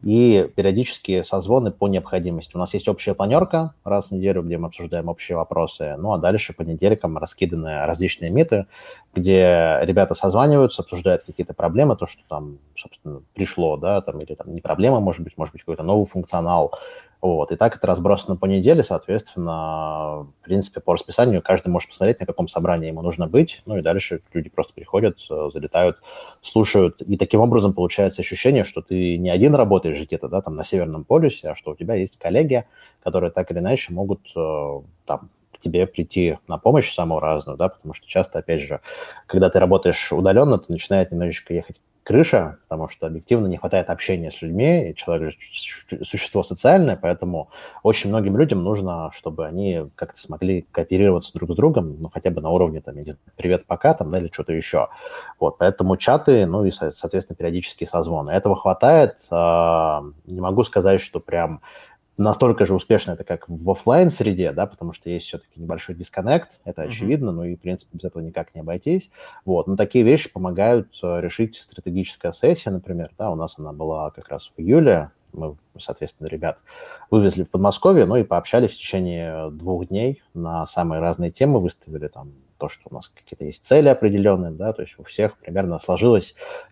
и периодические созвоны по необходимости. У нас есть общая планерка раз в неделю, где мы обсуждаем общие вопросы, ну а дальше по неделькам раскиданы различные миты, где ребята созваниваются, обсуждают какие-то проблемы, то, что там, собственно, пришло, да, там, или там не проблема, может быть, может быть, какой-то новый функционал, вот. И так это разбросано по неделе, соответственно, в принципе, по расписанию каждый может посмотреть, на каком собрании ему нужно быть, ну и дальше люди просто приходят, э, залетают, слушают, и таким образом получается ощущение, что ты не один работаешь где-то, да, там на Северном полюсе, а что у тебя есть коллеги, которые так или иначе могут э, там к тебе прийти на помощь самую разную, да, потому что часто, опять же, когда ты работаешь удаленно, то начинает немножечко ехать крыша, потому что объективно не хватает общения с людьми, и человек же существо социальное, поэтому очень многим людям нужно, чтобы они как-то смогли кооперироваться друг с другом, ну, хотя бы на уровне, там, привет, пока, там, да, или что-то еще. Вот, поэтому чаты, ну, и, соответственно, периодические созвоны. Этого хватает. А, не могу сказать, что прям настолько же успешно это как в офлайн среде, да, потому что есть все-таки небольшой дисконнект, это очевидно, uh-huh. ну и, в принципе, без этого никак не обойтись. Вот, но такие вещи помогают э, решить стратегическая сессия, например, да, у нас она была как раз в июле, мы, соответственно, ребят вывезли в Подмосковье, ну и пообщались в течение двух дней на самые разные темы, выставили там то, что у нас какие-то есть цели определенные, да, то есть у всех примерно сложилось э,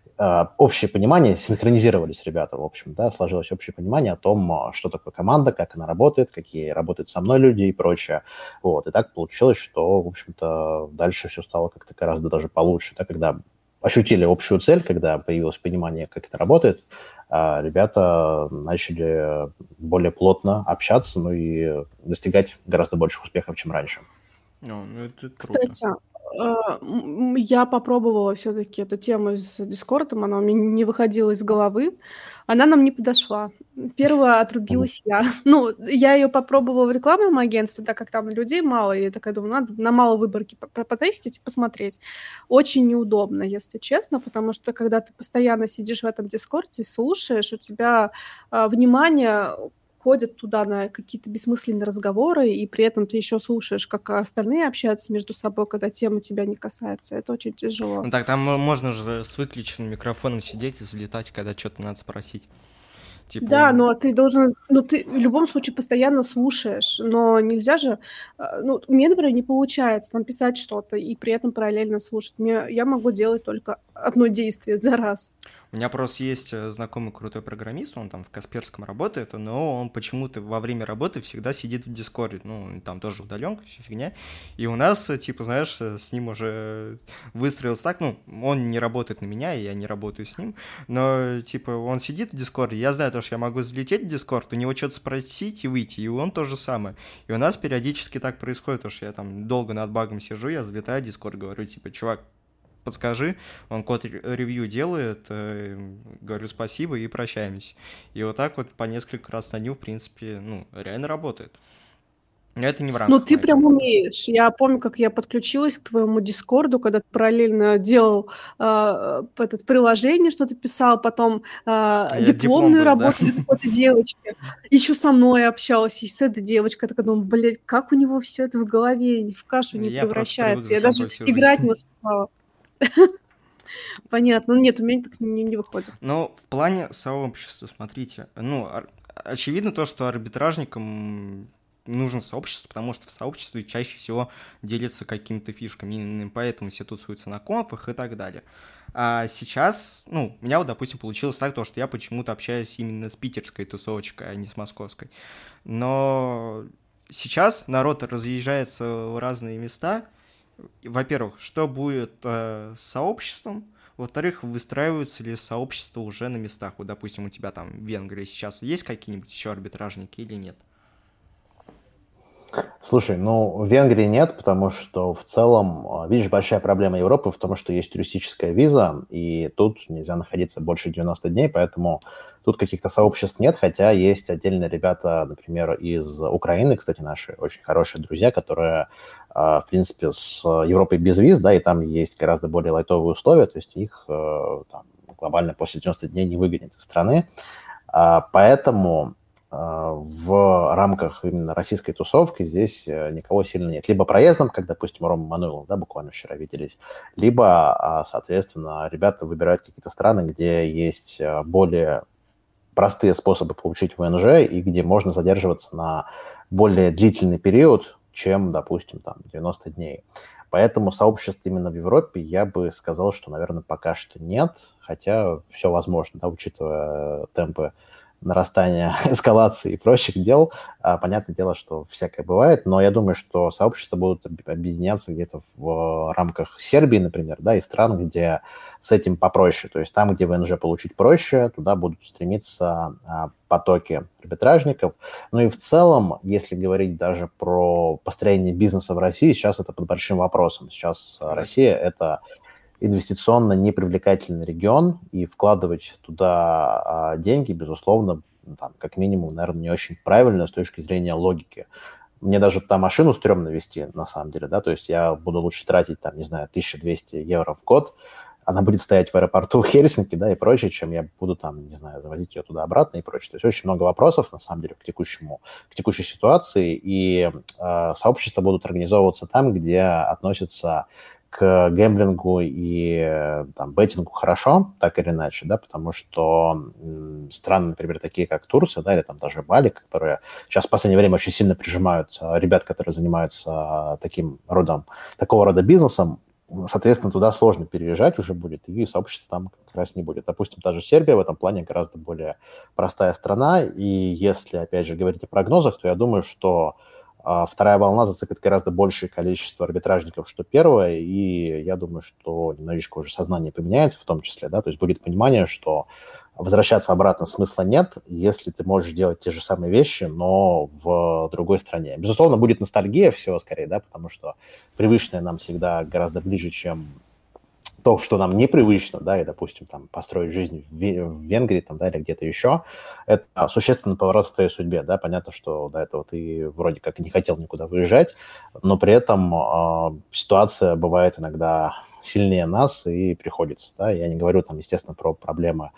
общее понимание, синхронизировались ребята, в общем, да, сложилось общее понимание о том, а, что такое команда, как она работает, какие работают со мной люди и прочее. Вот, и так получилось, что, в общем-то, дальше все стало как-то гораздо даже получше, да, когда ощутили общую цель, когда появилось понимание, как это работает, а, ребята начали более плотно общаться, ну и достигать гораздо больших успехов, чем раньше. Ну, ну это круто. Кстати, я попробовала все-таки эту тему с Дискордом, она у меня не выходила из головы. Она нам не подошла. Первая отрубилась я. [laughs] Ну, я ее попробовала в рекламном агентстве, так как там людей мало, и я такая думаю, надо на мало выборки потестить и посмотреть. Очень неудобно, если честно, потому что когда ты постоянно сидишь в этом Дискорде, слушаешь, у тебя э, внимание ходят туда на какие-то бессмысленные разговоры, и при этом ты еще слушаешь, как остальные общаются между собой, когда тема тебя не касается. Это очень тяжело. Ну так, там можно же с выключенным микрофоном сидеть и залетать, когда что-то надо спросить. Типа... Да, но ты должен, ну ты в любом случае постоянно слушаешь, но нельзя же, а, ну мне, например, не получается там писать что-то и при этом параллельно слушать. Мне, я могу делать только одно действие за раз. У меня просто есть э, знакомый крутой программист, он там в Касперском работает, но он почему-то во время работы всегда сидит в Дискорде, ну, там тоже удаленка, все фигня. И у нас, э, типа, знаешь, э, с ним уже выстроился так, ну, он не работает на меня, и я не работаю с ним, но, типа, он сидит в Дискорде, я знаю то, что я могу залететь в Дискорд, у него что-то спросить и выйти, и он то же самое. И у нас периодически так происходит, то, что я там долго над багом сижу, я залетаю в Дискорд, говорю, типа, чувак, подскажи, он код ревью делает, э, говорю спасибо и прощаемся. И вот так вот по несколько раз на ню, в принципе, ну, реально работает. Это не в рамках. Ну, ты прям умеешь. Я помню, как я подключилась к твоему Дискорду, когда ты параллельно делал э, этот приложение, что то писал, потом э, дипломную диплом был, работу да? какой-то девочки. Еще со мной общалась, и с этой девочкой. Я такая думаю, блядь, как у него все это в голове в кашу не я превращается. Я даже играть жизнь. не успевала. [laughs] Понятно. Ну, нет, у меня так не, не выходит. Но в плане сообщества, смотрите, ну, очевидно то, что арбитражникам нужно сообщество, потому что в сообществе чаще всего делятся какими-то фишками, поэтому все тусуются на конфах и так далее. А сейчас, ну, у меня вот, допустим, получилось так, то, что я почему-то общаюсь именно с питерской тусовочкой, а не с московской. Но сейчас народ разъезжается в разные места. Во-первых, что будет э, с сообществом? Во-вторых, выстраиваются ли сообщества уже на местах? Вот, допустим, у тебя там в Венгрии сейчас есть какие-нибудь еще арбитражники или нет? Слушай, ну, в Венгрии нет, потому что в целом, а, видишь, большая проблема Европы в том, что есть туристическая виза, и тут нельзя находиться больше 90 дней, поэтому тут каких-то сообществ нет, хотя есть отдельные ребята, например, из Украины, кстати, наши очень хорошие друзья, которые, а, в принципе, с Европой без виз, да, и там есть гораздо более лайтовые условия, то есть их э, там, глобально после 90 дней не выгонят из страны. А, поэтому а, в рамках именно российской тусовки здесь э, никого сильно нет. Либо проездом, как, допустим, Рома Мануилов, да, буквально вчера виделись, либо, а, соответственно, ребята выбирают какие-то страны, где есть э, более простые способы получить ВНЖ и где можно задерживаться на более длительный период, чем, допустим, там 90 дней. Поэтому сообществ именно в Европе я бы сказал, что, наверное, пока что нет, хотя все возможно, да, учитывая темпы нарастания [laughs] эскалации и прочих дел, а, понятное дело, что всякое бывает, но я думаю, что сообщества будут объединяться где-то в рамках Сербии, например, да, и стран, где с этим попроще, то есть там, где ВНЖ получить проще, туда будут стремиться а, потоки арбитражников. Ну и в целом, если говорить даже про построение бизнеса в России, сейчас это под большим вопросом. Сейчас Россия – это инвестиционно непривлекательный регион, и вкладывать туда а, деньги, безусловно, там, как минимум, наверное, не очень правильно с точки зрения логики. Мне даже там машину стрёмно вести, на самом деле, да, то есть я буду лучше тратить, там, не знаю, 1200 евро в год, она будет стоять в аэропорту Хельсинки, да, и прочее, чем я буду там, не знаю, завозить ее туда-обратно и прочее. То есть очень много вопросов, на самом деле, к текущему, к текущей ситуации, и э, сообщества будут организовываться там, где относятся к гэмблингу и там, беттингу хорошо, так или иначе, да, потому что страны, например, такие как Турция, да, или там даже Бали, которые сейчас в последнее время очень сильно прижимают а, ребят, которые занимаются таким родом, такого рода бизнесом, соответственно, туда сложно переезжать уже будет, и сообщества там как раз не будет. Допустим, та же Сербия в этом плане гораздо более простая страна, и если, опять же, говорить о прогнозах, то я думаю, что а вторая волна зацепит гораздо большее количество арбитражников, что первая, и я думаю, что немножечко уже сознание поменяется в том числе, да, то есть будет понимание, что возвращаться обратно смысла нет, если ты можешь делать те же самые вещи, но в другой стране. Безусловно, будет ностальгия всего скорее, да, потому что привычное нам всегда гораздо ближе, чем то, что нам непривычно, да, и, допустим, там, построить жизнь в, Венгрии, там, да, или где-то еще, это существенный поворот в твоей судьбе, да, понятно, что до этого ты вроде как не хотел никуда выезжать, но при этом э, ситуация бывает иногда сильнее нас и приходится, да, я не говорю там, естественно, про проблемы,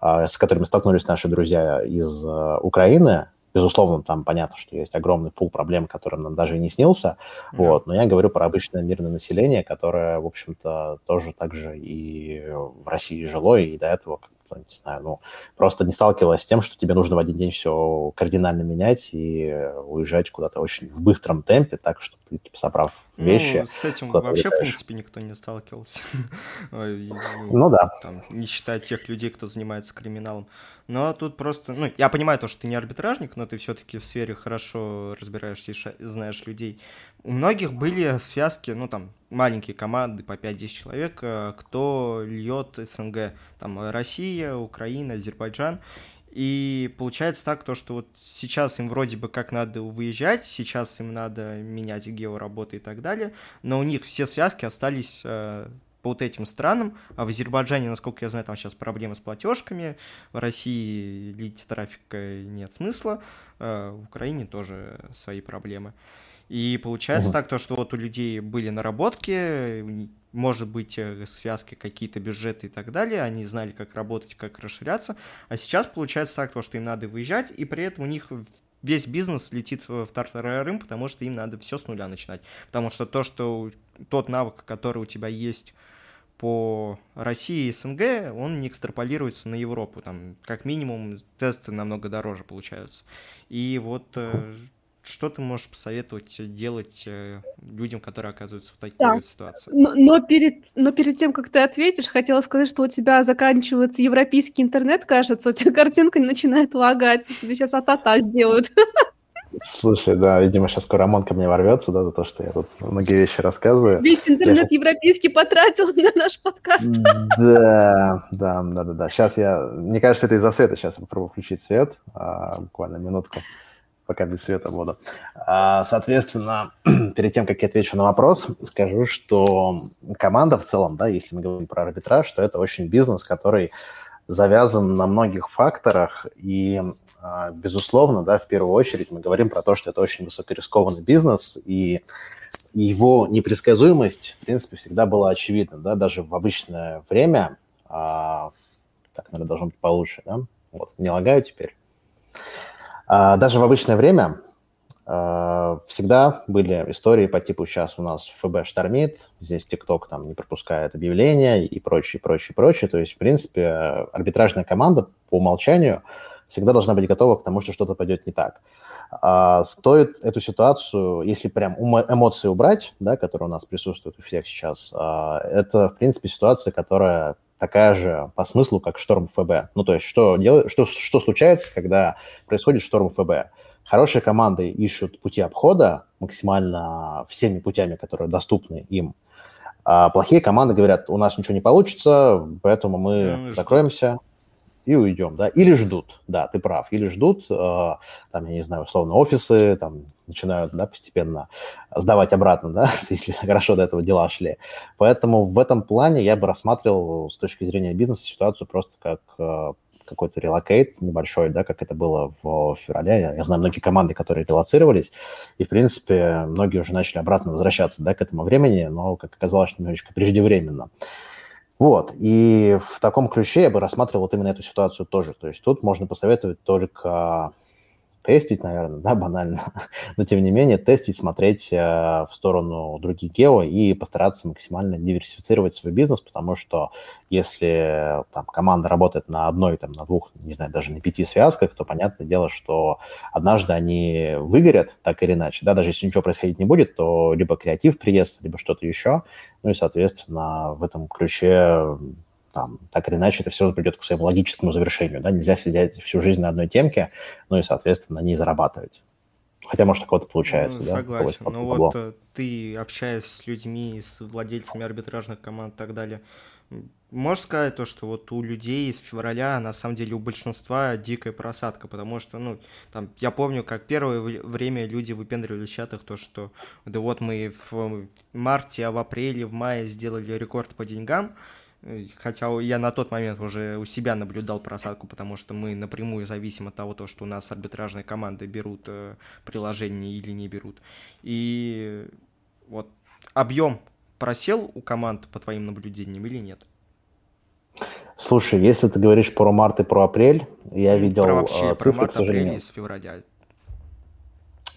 с которыми столкнулись наши друзья из э, Украины, Безусловно, там понятно, что есть огромный пул проблем, которым нам даже и не снился, yeah. вот, но я говорю про обычное мирное население, которое, в общем-то, тоже так же и в России жило, и до этого не знаю, ну, просто не сталкивалась с тем, что тебе нужно в один день все кардинально менять и уезжать куда-то очень в быстром темпе, так, чтобы ты, типа, собрав вещи... Ну, с этим вообще, летаешь. в принципе, никто не сталкивался. [laughs] ну, да. Там, не считая тех людей, кто занимается криминалом. Но тут просто... Ну, я понимаю то, что ты не арбитражник, но ты все-таки в сфере хорошо разбираешься и знаешь людей. У многих были связки, ну, там, маленькие команды по 5-10 человек, э, кто льет СНГ, там, Россия, Украина, Азербайджан. И получается так, то, что вот сейчас им вроде бы как надо выезжать, сейчас им надо менять геоработы и так далее, но у них все связки остались, э, по вот этим странам, а в Азербайджане, насколько я знаю, там сейчас проблемы с платежками, в России лить трафика нет смысла, а в Украине тоже свои проблемы. И получается угу. так, то, что вот у людей были наработки, может быть, э, связки какие-то, бюджеты и так далее, они знали, как работать, как расширяться, а сейчас получается так, то, что им надо выезжать, и при этом у них весь бизнес летит в тартарарым, потому что им надо все с нуля начинать. Потому что то, что тот навык, который у тебя есть по России и СНГ, он не экстраполируется на Европу. Там, как минимум, тесты намного дороже получаются. И вот э, что ты можешь посоветовать делать э, людям, которые оказываются в такой да. ситуации? Но, но, перед, но перед тем, как ты ответишь, хотела сказать, что у тебя заканчивается европейский интернет, кажется, у тебя [laughs] картинка начинает лагать, тебе сейчас а-та-та сделают. [laughs] Слушай, да, видимо, сейчас скоро Рамон ко мне ворвется, да, за то, что я тут многие вещи рассказываю. Весь интернет сейчас... европейский потратил [laughs] на наш подкаст. Да, да, да, да, да. Сейчас я, мне кажется, это из-за света. Сейчас я попробую включить свет, а, буквально минутку пока без света буду. А, соответственно, [clears throat] перед тем, как я отвечу на вопрос, скажу, что команда в целом, да, если мы говорим про арбитраж, то это очень бизнес, который завязан на многих факторах, и, а, безусловно, да, в первую очередь мы говорим про то, что это очень высокорискованный бизнес, и его непредсказуемость, в принципе, всегда была очевидна, да, даже в обычное время, а, так, наверное, должно быть получше, да, вот, не лагаю теперь. А, даже в обычное время а, всегда были истории по типу сейчас у нас ФБ штормит, здесь ТикТок там не пропускает объявления и прочее, прочее, прочее. То есть, в принципе, арбитражная команда по умолчанию всегда должна быть готова к тому, что что-то пойдет не так. А, стоит эту ситуацию, если прям эмоции убрать, да, которые у нас присутствуют у всех сейчас, это, в принципе, ситуация, которая такая же по смыслу, как шторм ФБ. Ну, то есть что, делает, что, что случается, когда происходит шторм ФБ? Хорошие команды ищут пути обхода максимально всеми путями, которые доступны им. А плохие команды говорят, у нас ничего не получится, поэтому мы ну, закроемся, и уйдем, да, или ждут, да, ты прав, или ждут, э, там, я не знаю, условно, офисы, там, начинают, да, постепенно сдавать обратно, да, [laughs] если хорошо до этого дела шли. Поэтому в этом плане я бы рассматривал с точки зрения бизнеса ситуацию просто как э, какой-то релокейт небольшой, да, как это было в феврале. Я, я знаю многие команды, которые релацировались, и, в принципе, многие уже начали обратно возвращаться, да, к этому времени, но, как оказалось, немножечко преждевременно. Вот, и в таком ключе я бы рассматривал вот именно эту ситуацию тоже. То есть тут можно посоветовать только тестить, наверное, да, банально, [laughs] но тем не менее тестить, смотреть э, в сторону других гео и постараться максимально диверсифицировать свой бизнес, потому что если там команда работает на одной, там, на двух, не знаю, даже на пяти связках, то понятное дело, что однажды они выгорят так или иначе, да, даже если ничего происходить не будет, то либо креатив приест, либо что-то еще, ну и, соответственно, в этом ключе там, так или иначе это все равно придет к своему логическому завершению, да, нельзя сидеть всю жизнь на одной темке, ну и, соответственно, не зарабатывать. Хотя, может, такого-то получается, ну, да? Согласен, но вот э, ты, общаясь с людьми, с владельцами арбитражных команд и так далее, можешь сказать то, что вот у людей из февраля, на самом деле, у большинства дикая просадка, потому что, ну, там, я помню, как первое время люди выпендривали в чатах то, что да вот мы в марте, а в апреле, в мае сделали рекорд по деньгам, Хотя я на тот момент уже у себя наблюдал просадку, потому что мы напрямую зависим от того, то, что у нас арбитражные команды берут э, приложение или не берут. И вот объем просел у команд по твоим наблюдениям или нет? Слушай, если ты говоришь про март и про апрель, я видел про вообще, цифры, про март, к сожалению. апрель с февраля.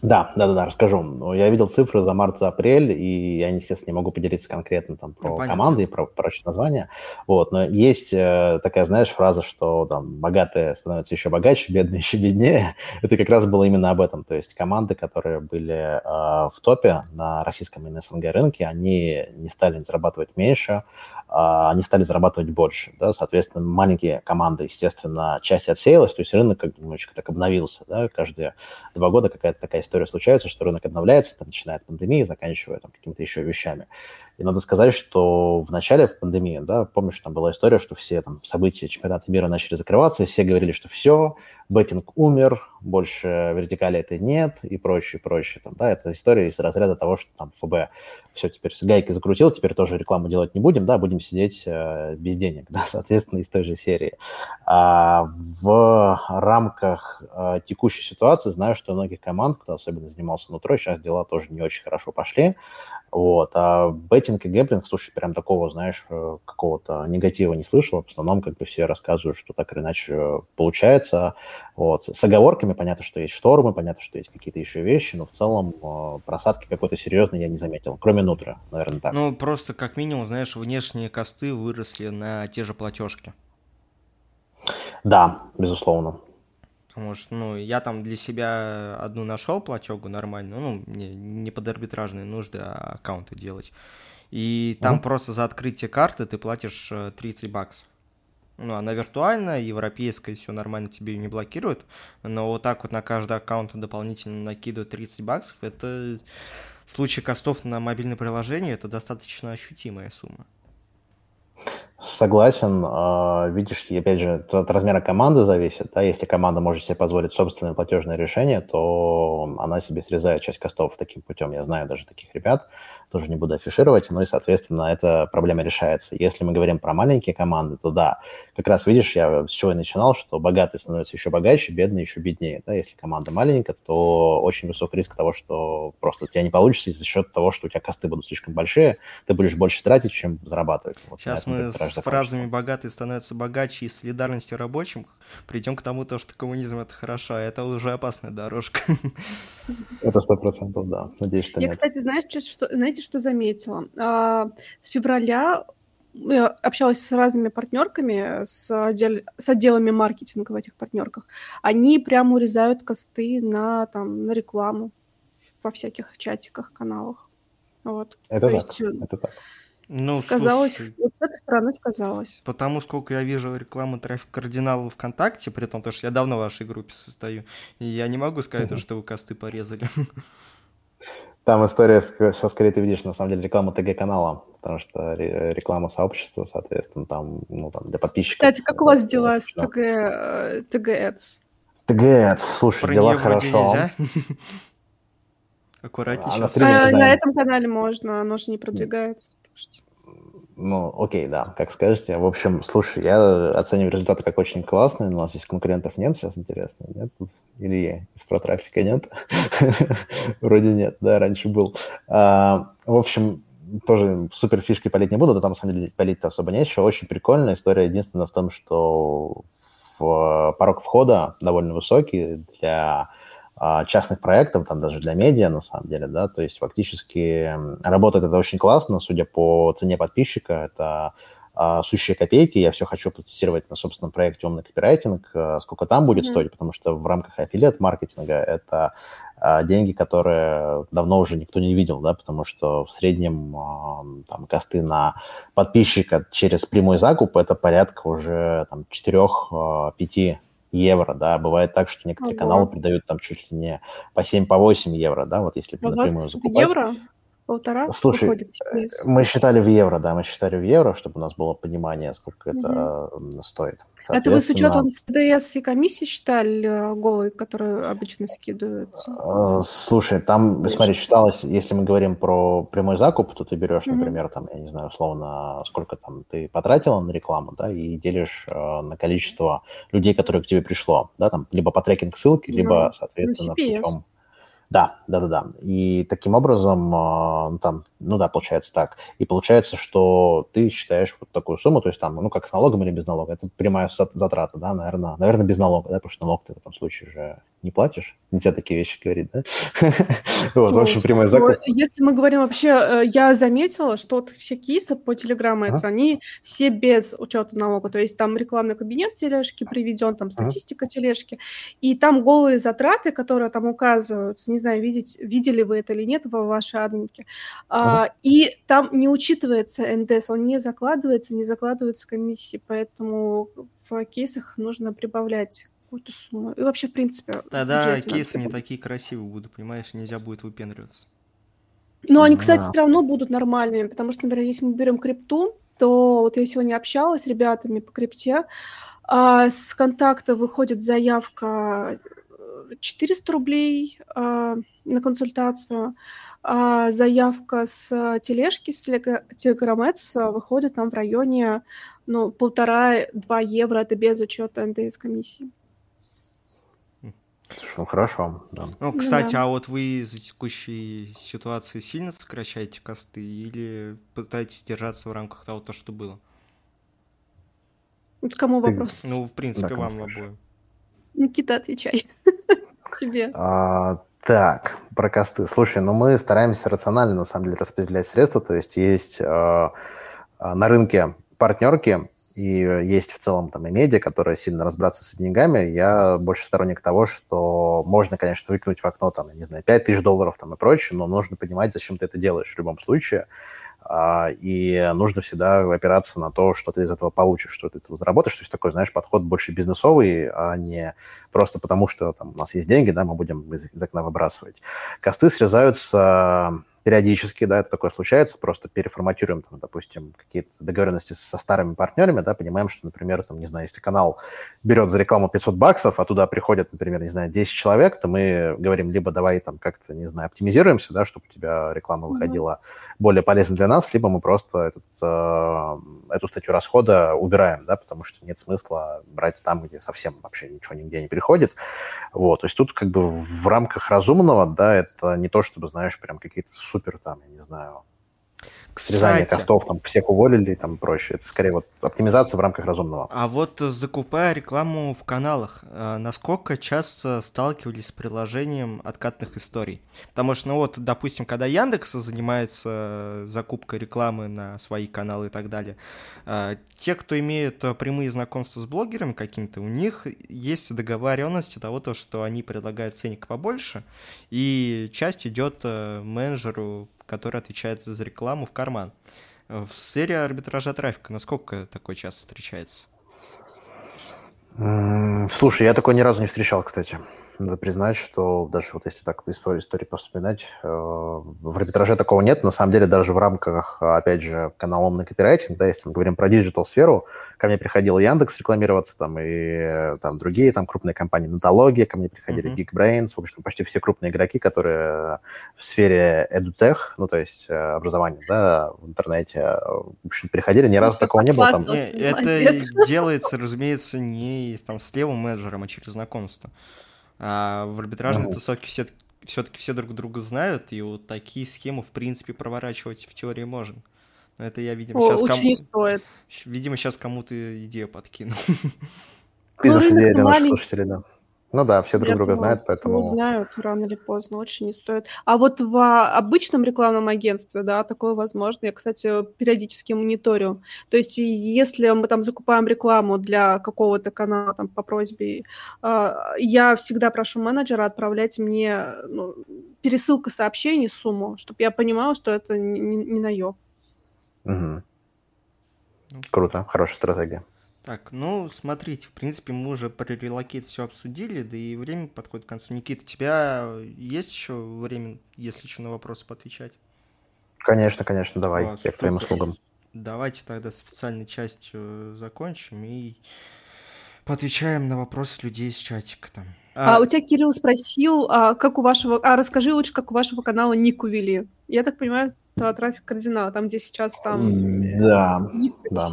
Да, да, да, да, расскажу. Я видел цифры за март, за апрель, и я, естественно, не могу поделиться конкретно там про ну, команды и про прочие названия. Вот, но есть э, такая, знаешь, фраза, что там богатые становятся еще богаче, бедные еще беднее. [laughs] Это как раз было именно об этом. То есть команды, которые были э, в топе на российском и на СНГ рынке, они не стали зарабатывать меньше, они стали зарабатывать больше, да, соответственно, маленькие команды, естественно, часть отсеялась, то есть рынок как немножечко так обновился, да, каждые два года какая-то такая история случается, что рынок обновляется, там, начиная от пандемии, заканчивая там какими-то еще вещами. И надо сказать, что в начале в пандемии, да, помнишь, там была история, что все там события чемпионата мира начали закрываться, и все говорили, что все, беттинг умер, больше вертикали это нет и прочее, прочее. Там, да, это история из разряда того, что там ФБ все теперь с гайки закрутил, теперь тоже рекламу делать не будем, да, будем сидеть э, без денег, [laughs] да, соответственно, из той же серии. А в рамках э, текущей ситуации знаю, что у многих команд, кто особенно занимался внутрь, сейчас дела тоже не очень хорошо пошли. Вот. А беттинг и гэмблинг, слушай, прям такого, знаешь, э, какого-то негатива не слышал. В основном как бы все рассказывают, что так или иначе э, получается. Вот. С оговорками понятно, что есть штормы, понятно, что есть какие-то еще вещи, но в целом э, просадки какой-то серьезной я не заметил, кроме нутра, наверное, так. Ну, просто как минимум, знаешь, внешние косты выросли на те же платежки. Да, безусловно. Потому что, ну, я там для себя одну нашел платегу нормальную, ну, мне не под арбитражные нужды, а аккаунты делать. И там mm просто за открытие карты ты платишь 30 э, баксов. Ну, она виртуальная, европейская, все нормально, тебе ее не блокируют. Но вот так вот на каждый аккаунт дополнительно накидывают 30 баксов. Это в случае костов на мобильное приложение, это достаточно ощутимая сумма. Согласен. А, видишь, опять же, от размера команды зависит. Да? Если команда может себе позволить собственное платежное решение, то она себе срезает часть костов таким путем. Я знаю даже таких ребят тоже не буду афишировать, ну и, соответственно, эта проблема решается. Если мы говорим про маленькие команды, то да, как раз видишь, я с чего и начинал, что богатые становятся еще богаче, бедные еще беднее. Да? Если команда маленькая, то очень высок риск того, что просто у тебя не получится за счет того, что у тебя косты будут слишком большие, ты будешь больше тратить, чем зарабатывать. Вот Сейчас мы с фразами «богатые становятся богаче» и солидарностью рабочим придем к тому, то, что коммунизм — это хорошо, а это уже опасная дорожка. [laughs] Это сто процентов, да. Надеюсь, что Я, нет. кстати, знаешь, что, знаете, что заметила? А, с февраля я общалась с разными партнерками, с, отдел, с отделами маркетинга в этих партнерках. Они прямо урезают косты на, там, на рекламу во всяких чатиках, каналах. Вот. Это То так, есть, э, это так. Ну, сказалось, слушай, вот с этой стороны сказалось. Потому сколько я вижу рекламы трафик кардинала ВКонтакте, при том, что я давно в вашей группе состою, и я не могу сказать, mm-hmm. что вы косты порезали. [laughs] Там история, все скорее ты видишь, на самом деле, рекламу ТГ-канала, потому что реклама сообщества, соответственно, там, ну, там для подписчиков. Кстати, как у вас дела с ТГ, э, ТГ Ads? ТГ Ads, слушай, Про дела хорошо. [laughs] Аккуратнее. А, а, на этом канале можно, оно же не продвигается. Ну, окей, да, как скажете. В общем, слушай, я оцениваю результаты как очень классные, но у нас здесь конкурентов нет, сейчас интересно, нет? Или я из про трафика нет? [laughs] Вроде нет, да, раньше был. А, в общем, тоже супер фишки полить не буду, да там на самом деле полить особо нечего. Очень прикольная история. Единственное в том, что в порог входа довольно высокий для частных проектов, там даже для медиа, на самом деле, да, то есть фактически работает это очень классно, судя по цене подписчика, это а, сущие копейки, я все хочу протестировать на собственном проекте «Умный копирайтинг», а, сколько там будет mm-hmm. стоить, потому что в рамках аффилиат-маркетинга это а, деньги, которые давно уже никто не видел, да, потому что в среднем а, там косты на подписчика через прямой закуп это порядка уже там 4-5 евро, да, бывает так, что некоторые Ого. каналы придают там чуть ли не по 7, по 8 евро, да, вот если У напрямую закупать. евро? Полтора Слушай, выходит э, мы считали в евро, да, мы считали в евро, чтобы у нас было понимание, сколько угу. это стоит. Это вы с учетом СДС и комиссии считали э, голые, которые обычно скидываются? Э, слушай, там, Конечно. смотри, считалось, если мы говорим про прямой закуп, то ты берешь, угу. например, там, я не знаю, условно, сколько там ты потратила на рекламу, да, и делишь э, на количество людей, которые к тебе пришло, да, там, либо по трекинг ссылки, либо, соответственно, ну, путем да, да, да, да. И таким образом, ну, там, ну да, получается так. И получается, что ты считаешь вот такую сумму, то есть там, ну, как с налогом или без налога, это прямая затрата, да, наверное, наверное, без налога, да, потому что налог ты в этом случае же не платишь. Нельзя такие вещи говорить, да? [laughs] Вот, в общем, прямая закон. Если мы говорим вообще, э, я заметила, что все кейсы по Telegram они все без учета налога, то есть там рекламный кабинет тележки приведен, там статистика тележки, и там голые затраты, которые там указываются, не знаю, видеть, видели вы это или нет в вашей админке, а, и там не учитывается НДС, он не закладывается, не закладываются комиссии, поэтому в кейсах нужно прибавлять какую-то сумму. И вообще, в принципе... Тогда кейсы не такие красивые будут, понимаешь, нельзя будет выпендриваться. Но они, кстати, все равно будут нормальными, потому что, например, если мы берем крипту, то вот я сегодня общалась с ребятами по крипте, а с контакта выходит заявка 400 рублей э, на консультацию, а заявка с тележки, с Telegram выходит нам в районе ну, полтора-два евро, это без учета НДС комиссии. Ну, хорошо, да. Ну, кстати, да. а вот вы из-за текущей ситуации сильно сокращаете косты или пытаетесь держаться в рамках того, то, что было? Вот кому Ты... вопрос? Ну, в принципе, да, вам обоим. Никита, отвечай. [laughs] Тебе. А, так, про косты. Слушай, ну мы стараемся рационально, на самом деле, распределять средства. То есть есть э, на рынке партнерки, и есть в целом там и медиа, которые сильно разбираются с деньгами, я больше сторонник того, что можно, конечно, выкинуть в окно, там, не знаю, 5 тысяч долларов там и прочее, но нужно понимать, зачем ты это делаешь в любом случае. А, и нужно всегда опираться на то, что ты из этого получишь, что ты из этого заработаешь. То есть такой, знаешь, подход больше бизнесовый, а не просто потому, что там, у нас есть деньги, да, мы будем из окна выбрасывать. Косты срезаются периодически, да, это такое случается, просто переформатируем, там, допустим, какие-то договоренности со старыми партнерами, да, понимаем, что, например, там, не знаю, если канал берет за рекламу 500 баксов, а туда приходят, например, не знаю, 10 человек, то мы говорим, либо давай там как-то, не знаю, оптимизируемся, да, чтобы у тебя реклама выходила mm-hmm. Более полезно для нас, либо мы просто этот, э, эту статью расхода убираем, да, потому что нет смысла брать там, где совсем вообще ничего нигде не переходит, вот, то есть тут как бы в рамках разумного, да, это не то, чтобы, знаешь, прям какие-то супер там, я не знаю, срезание костов, там всех уволили там проще. Это скорее вот оптимизация в рамках разумного. А вот закупая рекламу в каналах, э, насколько часто сталкивались с приложением откатных историй? Потому что, ну вот, допустим, когда Яндекс занимается закупкой рекламы на свои каналы и так далее, э, те, кто имеют прямые знакомства с блогерами какими-то, у них есть договоренности того, то, что они предлагают ценник побольше, и часть идет э, менеджеру который отвечает за рекламу в карман. В сфере арбитража трафика насколько такой часто встречается? Слушай, я такой ни разу не встречал, кстати. Надо признать, что даже вот если так истории вспоминать, э, в арбитраже такого нет. На самом деле даже в рамках, опять же, канала «Умный копирайтинг», да, если мы говорим про диджитал-сферу, ко мне приходил Яндекс рекламироваться, там, и там другие там крупные компании, Нотология, ко мне приходили mm-hmm. Geekbrains, в общем, почти все крупные игроки, которые в сфере edutech, ну, то есть э, образования, да, в интернете, в общем, приходили, ни разу такого не было. Там. Это делается, разумеется, не там с левым менеджером, а через знакомство. А в арбитражной ну. тусовке все все-таки все друг друга знают, и вот такие схемы, в принципе, проворачивать в теории можно. Но это я, видимо, О, сейчас кому... стоит. Видимо, сейчас кому-то идею подкину. Бизнес-идея для наших слушателей, да. Ну да, все друг Я друга думаю, знают, поэтому... Узнают рано или поздно, очень не стоит. А вот в обычном рекламном агентстве, да, такое возможно. Я, кстати, периодически мониторю. То есть если мы там закупаем рекламу для какого-то канала там, по просьбе, э, я всегда прошу менеджера отправлять мне ну, пересылка сообщений, сумму, чтобы я понимала, что это не, не наеб. Угу. Круто, хорошая стратегия. Так, ну, смотрите, в принципе, мы уже про релокейт все обсудили, да и время подходит к концу. Никита, у тебя есть еще время, если еще на вопросы поотвечать? Конечно, конечно, давай, О, я к твоим услугам. Давайте тогда с официальной частью закончим и поотвечаем на вопросы людей из чатика там. А, а у тебя Кирилл спросил, а, как у вашего... А расскажи лучше, как у вашего канала ник увели. Я так понимаю, то трафик кардинала, там, где сейчас там... Да, да.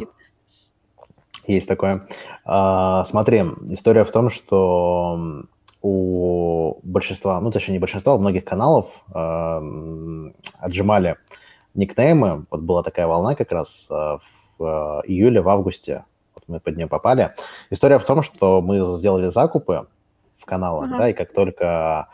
Есть такое. А, смотри, история в том, что у большинства, ну, точнее, не большинства, у многих каналов а, отжимали никнеймы. Вот была такая волна как раз а, в июле, в августе. Вот мы под нее попали. История в том, что мы сделали закупы в каналах, uh-huh. да, и как только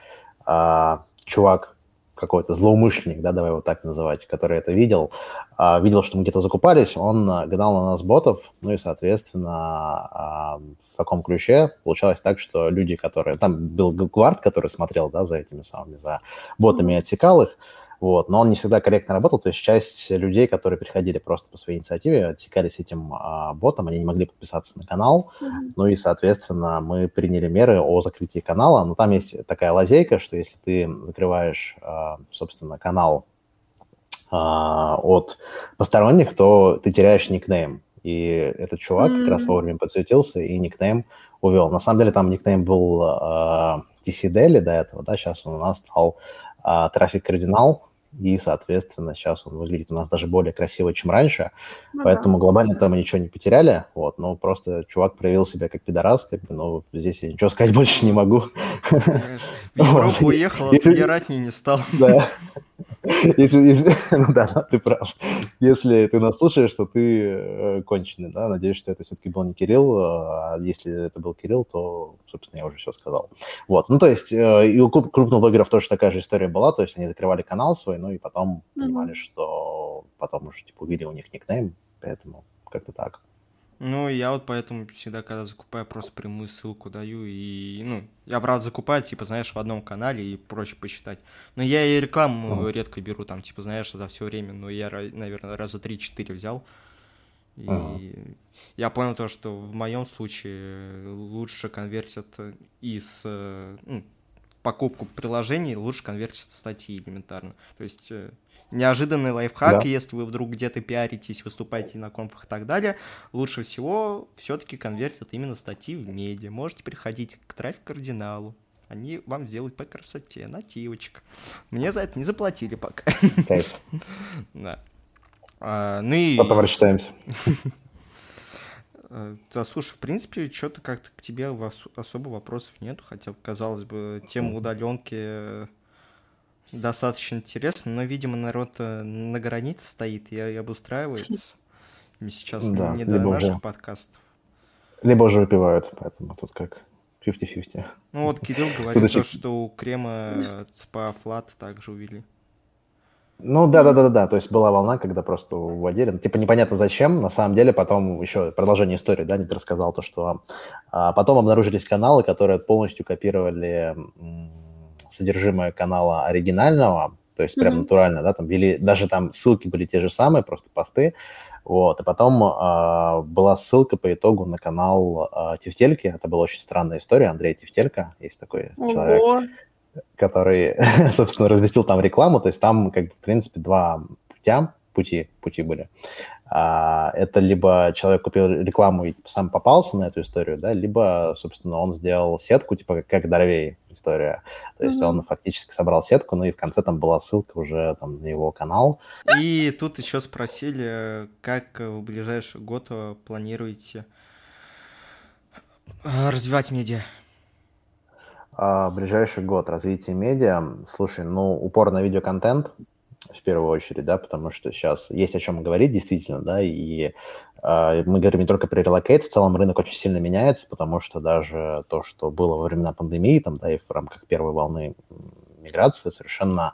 а, чувак какой-то злоумышленник, да, давай его так называть, который это видел, а, видел, что мы где-то закупались, он а, гнал на нас ботов, ну и, соответственно, а, в таком ключе получалось так, что люди, которые... Там был гвард, который смотрел, да, за этими самыми, за ботами и отсекал их, вот, но он не всегда корректно работал, то есть часть людей, которые приходили просто по своей инициативе, отсекались этим а, ботом, они не могли подписаться на канал, mm-hmm. ну и, соответственно, мы приняли меры о закрытии канала, но там есть такая лазейка, что если ты закрываешь, а, собственно, канал а, от посторонних, то ты теряешь никнейм, и этот чувак mm-hmm. как раз вовремя подсветился и никнейм увел. На самом деле там никнейм был... А, TC Daily до этого, да, сейчас он у нас стал а, трафик кардинал, и, соответственно, сейчас он выглядит у нас даже более красиво, чем раньше, ну, поэтому да. глобально там мы ничего не потеряли, вот, но просто чувак проявил себя как пидорас, как бы, но здесь я ничего сказать [laughs] больше не могу. В Европу [laughs] уехал, а не стал. Да. [laughs] Если, если, [laughs] ну да, ты прав. Если ты нас слушаешь, то ты э, конченый, да. Надеюсь, что это все-таки был не Кирилл. А если это был Кирилл, то, собственно, я уже все сказал. Вот. Ну, то есть э, и у крупных блогеров тоже такая же история была. То есть они закрывали канал свой, ну и потом понимали, что потом уже, типа, увидели у них никнейм. Поэтому как-то так. Ну, я вот поэтому всегда, когда закупаю, просто прямую ссылку даю. И, ну, я, правда, закупаю, типа, знаешь, в одном канале и проще посчитать. Но я и рекламу mm. редко беру, там, типа, знаешь, за все время. Но я, наверное, раза 3-4 взял. И mm. я понял то, что в моем случае лучше конвертят из э, ну, покупку приложений, лучше конвертят статьи элементарно. То есть э, неожиданный лайфхак, да. если вы вдруг где-то пиаритесь, выступаете на конфах и так далее, лучше всего все-таки конвертят именно статьи в медиа. Можете приходить к трафик-кардиналу. Они вам сделают по красоте, нативочка. Мне за это не заплатили пока. [laughs] Да. А, ну и... Потом рассчитаемся. А, да, слушай, в принципе, что-то как-то к тебе особо вопросов нету, хотя, казалось бы, тема удаленки достаточно интересно, но, видимо, народ э, на границе стоит и обустраивается. Сейчас да, не до наших уже, подкастов. Либо уже выпивают, поэтому тут как 50-50. Ну вот Кирилл [laughs] говорит, то, что у крема ЦПА флат также увели. Ну да, да, да, да, да. То есть была волна, когда просто уводили. Ну, типа непонятно зачем. На самом деле потом еще продолжение истории, да, не рассказал то, что а, потом обнаружились каналы, которые полностью копировали содержимое канала оригинального, то есть прям mm-hmm. натурально, да, там вели, даже там ссылки были те же самые, просто посты, вот, и потом э, была ссылка по итогу на канал э, Тефтельки, это была очень странная история, Андрей Тефтелька, есть такой Ого. человек, который, [laughs] собственно, разместил там рекламу, то есть там, как в принципе, два путя, пути, пути были. А, это либо человек купил рекламу и сам попался на эту историю, да, либо, собственно, он сделал сетку, типа как Дорвей история. То есть mm-hmm. он фактически собрал сетку, ну и в конце там была ссылка уже там на его канал. И тут еще спросили, как в ближайший год планируете э, развивать медиа? А, ближайший год развитие медиа. Слушай, ну, упор на видеоконтент – в первую очередь, да, потому что сейчас есть о чем говорить действительно, да, и э, мы говорим не только про relocate, в целом рынок очень сильно меняется, потому что даже то, что было во времена пандемии, там, да, и в рамках первой волны миграции, совершенно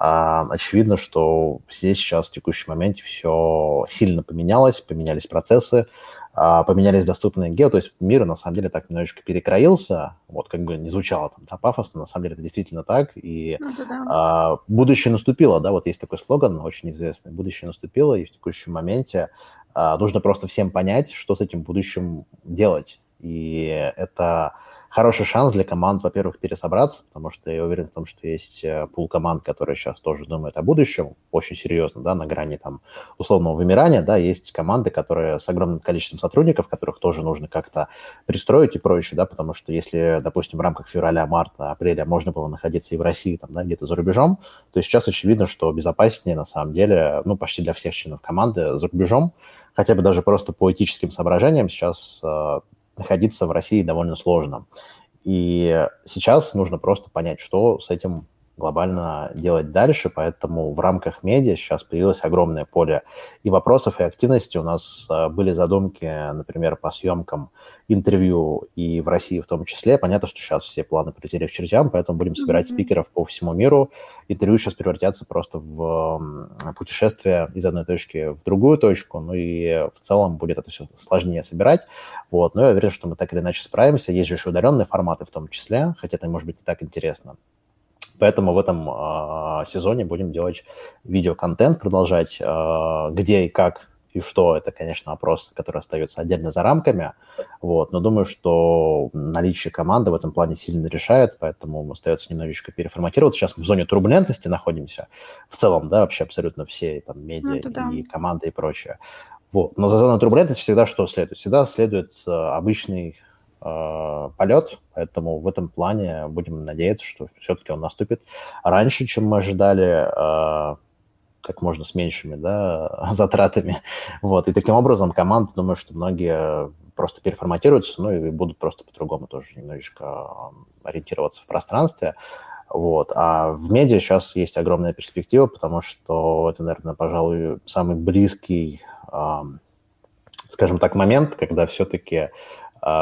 э, очевидно, что здесь сейчас в текущем моменте все сильно поменялось, поменялись процессы, поменялись доступные гео, то есть мир на самом деле так немножечко перекроился, вот как бы не звучало там да, пафосно, на самом деле это действительно так, и ну, да. а, будущее наступило, да, вот есть такой слоган очень известный, будущее наступило, и в текущем моменте а, нужно просто всем понять, что с этим будущим делать, и это хороший шанс для команд, во-первых, пересобраться, потому что я уверен в том, что есть э, пул команд, которые сейчас тоже думают о будущем, очень серьезно, да, на грани там условного вымирания, да, есть команды, которые с огромным количеством сотрудников, которых тоже нужно как-то пристроить и прочее, да, потому что если, допустим, в рамках февраля, марта, апреля можно было находиться и в России, там, да, где-то за рубежом, то сейчас очевидно, что безопаснее на самом деле, ну, почти для всех членов команды за рубежом, хотя бы даже просто по этическим соображениям сейчас э, находиться в России довольно сложно. И сейчас нужно просто понять, что с этим глобально делать дальше, поэтому в рамках медиа сейчас появилось огромное поле и вопросов, и активности. У нас а, были задумки, например, по съемкам интервью и в России в том числе. Понятно, что сейчас все планы полетели к чертям, поэтому будем собирать mm-hmm. спикеров по всему миру. Интервью сейчас превратятся просто в путешествие из одной точки в другую точку, ну и в целом будет это все сложнее собирать. Вот. Но я уверен, что мы так или иначе справимся. Есть же еще удаленные форматы в том числе, хотя это может быть не так интересно. Поэтому в этом э, сезоне будем делать видеоконтент, продолжать, э, где и как и что, это, конечно, вопрос, который остается отдельно за рамками, вот, но думаю, что наличие команды в этом плане сильно решает, поэтому остается немножечко переформатироваться. Сейчас мы в зоне турбулентности находимся, в целом, да, вообще абсолютно все там медиа ну, да. и команды и прочее. Вот. Но за зоной турбулентности всегда что следует? Всегда следует э, обычный полет, поэтому в этом плане будем надеяться, что все-таки он наступит раньше, чем мы ожидали, э, как можно с меньшими да, [laughs] затратами. Вот. И таким образом команда, думаю, что многие просто переформатируются, ну и будут просто по-другому тоже немножечко ориентироваться в пространстве. Вот. А в медиа сейчас есть огромная перспектива, потому что это, наверное, пожалуй, самый близкий, скажем так, момент, когда все-таки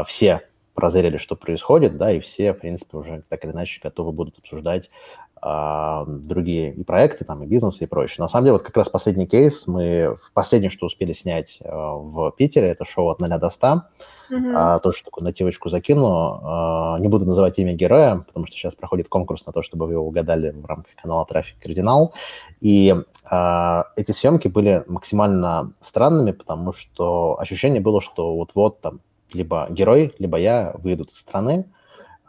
все прозрели, что происходит, да, и все, в принципе, уже так или иначе готовы будут обсуждать а, другие и проекты, там, и бизнес, и прочее. На самом деле, вот как раз последний кейс, мы в последнее, что успели снять а, в Питере, это шоу «От 0 до 100». Mm-hmm. А, тоже такую нативочку закину. А, не буду называть имя героя, потому что сейчас проходит конкурс на то, чтобы вы его угадали в рамках канала «Трафик Кардинал». И а, эти съемки были максимально странными, потому что ощущение было, что вот-вот там либо герой, либо я выйдут из страны,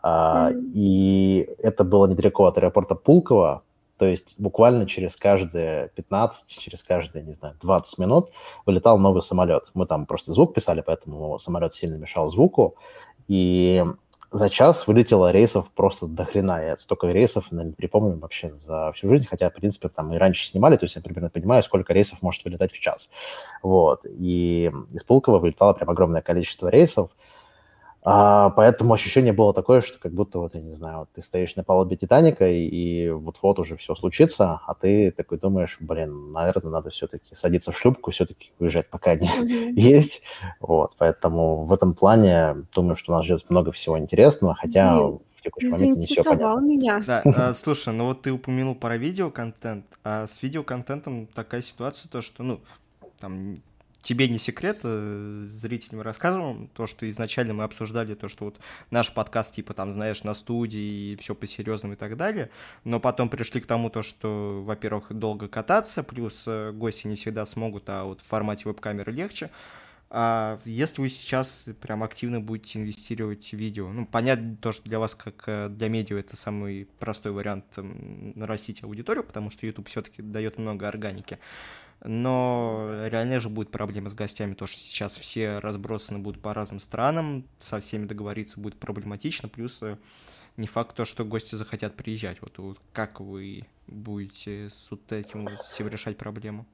Mm-hmm. И это было недалеко от аэропорта Пулково, то есть буквально через каждые 15, через каждые, не знаю, 20 минут вылетал новый самолет. Мы там просто звук писали, поэтому самолет сильно мешал звуку. И за час вылетело рейсов просто до хрена. Я столько рейсов наверное, припомню вообще за всю жизнь, хотя, в принципе, там и раньше снимали, то есть я примерно понимаю, сколько рейсов может вылетать в час. Вот. И из Пулково вылетало прям огромное количество рейсов. А, поэтому ощущение было такое, что как будто, вот, я не знаю, вот ты стоишь на палубе Титаника, и, и вот-вот уже все случится, а ты такой думаешь, блин, наверное, надо все-таки садиться в шлюпку, все-таки уезжать, пока не mm-hmm. [laughs] есть. Вот, поэтому в этом плане думаю, что нас ждет много всего интересного, хотя mm-hmm. в текущий момент не все понятно. меня. Да, а, [laughs] слушай, ну вот ты упомянул про видеоконтент, а с видеоконтентом такая ситуация, то, что, ну, там тебе не секрет, э, зрителям рассказывал, то, что изначально мы обсуждали, то, что вот наш подкаст, типа, там, знаешь, на студии и все по-серьезному и так далее, но потом пришли к тому, то, что, во-первых, долго кататься, плюс э, гости не всегда смогут, а вот в формате веб-камеры легче, а если вы сейчас прям активно будете инвестировать в видео, ну, понятно то, что для вас, как э, для медиа, это самый простой вариант нарастить аудиторию, потому что YouTube все-таки дает много органики но реально же будет проблема с гостями, то, что сейчас все разбросаны будут по разным странам, со всеми договориться будет проблематично, плюс э, не факт то, что гости захотят приезжать. Вот, вот как вы будете с вот этим всем решать проблему?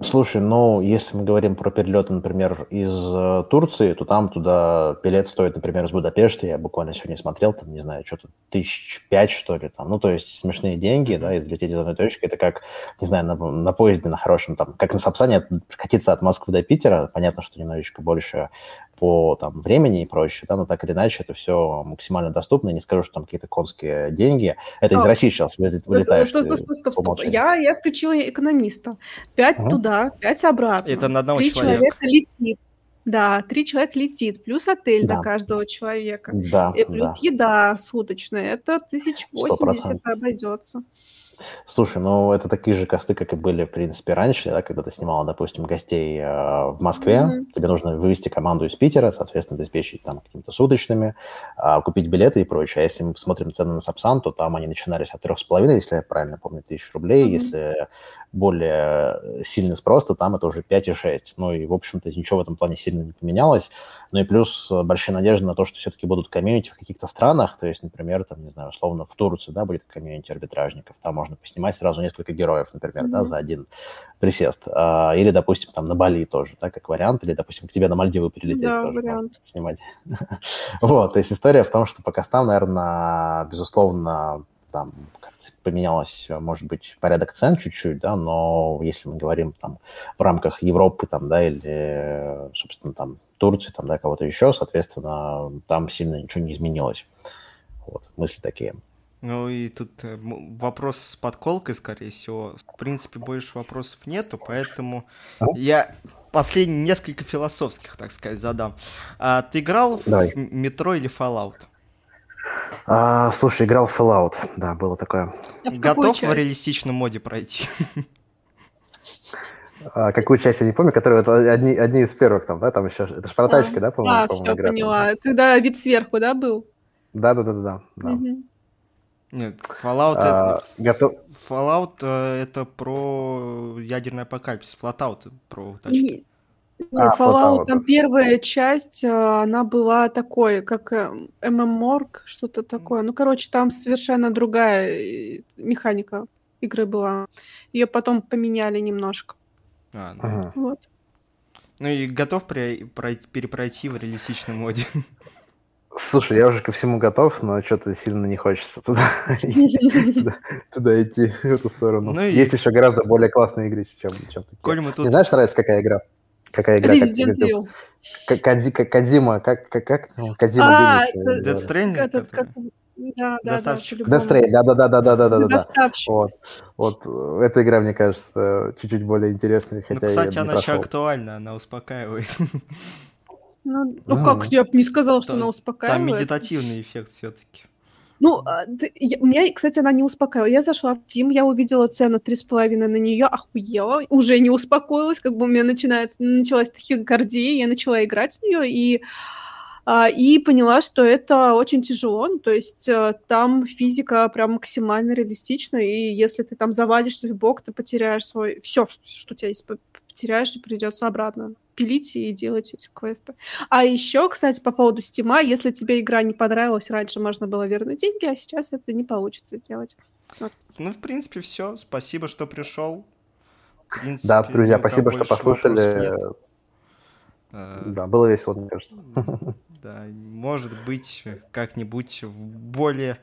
Слушай, ну, если мы говорим про перелеты, например, из э, Турции, то там туда билет стоит, например, из Будапешта. Я буквально сегодня смотрел, там, не знаю, что-то тысяч пять, что ли, там. Ну, то есть смешные деньги, да, и взлететь из одной точки. Это как, не знаю, на, на поезде на хорошем, там, как на Сапсане, катиться от Москвы до Питера. Понятно, что немножечко больше по там, времени и прочее, да, но так или иначе это все максимально доступно. Не скажу, что там какие-то конские деньги. Это а, из России сейчас вылетаешь. Стоп, стоп, стоп, стоп, Я, я включила экономиста. Пять угу. туда, пять обратно. Это на одного Три человека. человека летит. Да, три человека летит, плюс отель да. на каждого человека. Да, и плюс да. еда суточная. Это 1080 обойдется. Слушай, ну это такие же косты, как и были, в принципе, раньше, да, когда ты снимала, допустим, гостей э, в Москве, mm-hmm. тебе нужно вывести команду из Питера, соответственно, обеспечить там какими-то суточными, э, купить билеты и прочее. А если мы посмотрим цены на Сапсан, то там они начинались от трех с половиной, если я правильно помню, тысяч рублей. Mm-hmm. Если более сильный спрос, то там это уже 5 и 6. Ну и, в общем-то, ничего в этом плане сильно не поменялось. Ну и плюс э, большие надежды на то, что все-таки будут комьюнити в каких-то странах, то есть, например, там, не знаю, условно, в Турции, да, будет комьюнити арбитражников, там можно поснимать сразу несколько героев, например, mm-hmm. да, за один присест. А, или, допустим, там на Бали тоже, да, как вариант, или, допустим, к тебе на Мальдивы прилететь да, тоже вариант. снимать. [laughs] вот, то есть история в том, что по костам, наверное, безусловно, там поменялось, может быть, порядок цен чуть-чуть, да, но если мы говорим там в рамках Европы, там, да, или, собственно, там Турции, там, да, кого-то еще, соответственно, там сильно ничего не изменилось. Вот, мысли такие. Ну и тут э, вопрос с подколкой, скорее всего. В принципе, больше вопросов нету, поэтому а? я последние несколько философских, так сказать, задам. А, ты играл Давай. в метро или Fallout? А, слушай, играл в Fallout, да, было такое. А в Готов в реалистичном моде пройти? А, какую часть я не помню, которые это одни, одни из первых там, да, там еще, это же про да. да, по-моему? Да, все, игра, поняла. Там. Когда вид сверху, да, был? Да-да-да-да. да. Угу. Нет, Fallout, а, это, готов... Fallout э, это про ядерный апокалипсис, Flatout про тачки. А, Fallout, там первая часть, а, она была такой, как MMORG, э, что-то такое. Ну, короче, там совершенно другая э, механика игры была. Ее потом поменяли немножко. А, ну. Ага. Вот. Ну и готов перепройти в реалистичном моде? Слушай, я уже ко всему готов, но что-то сильно не хочется [laughs] туда, туда, идти, в эту сторону. Ну, Есть еще гораздо более классные игры, чем, чем такие. Коль мы тут... Не знаешь, нравится какая игра? Какая игра? Resident Evil. Как, Кадзима, как, как, как? Кадзима а, Death Stranding? Да, да, Доставщик. Да, да, да, да, да, да, да, да, да. Вот, вот, эта игра, мне кажется, чуть-чуть более интересная, хотя ну, кстати, она еще актуальна, она успокаивает. Ну, ну как, я бы не сказала, что она успокаивает. Там медитативный эффект все-таки. Ну, а, у меня, кстати, она не успокаивала. Я зашла в Steam, я увидела цену 3,5 на нее, охуела, уже не успокоилась, как бы у меня начинается, началась тахикардия, я начала играть в нее, и а, и поняла, что это очень тяжело, ну, то есть э, там физика прям максимально реалистична, и если ты там завалишься в бок, ты потеряешь свой... Все, что у тебя есть, потеряешь, и придется обратно пилить и делать эти квесты. А еще, кстати, по поводу стима, если тебе игра не понравилась, раньше можно было вернуть деньги, а сейчас это не получится сделать. Вот. Ну, в принципе, все. Спасибо, что пришел. Принципе, да, друзья, спасибо, что послушали. Э, да, было весело, мне кажется. [laughs] Да, может быть, как-нибудь в более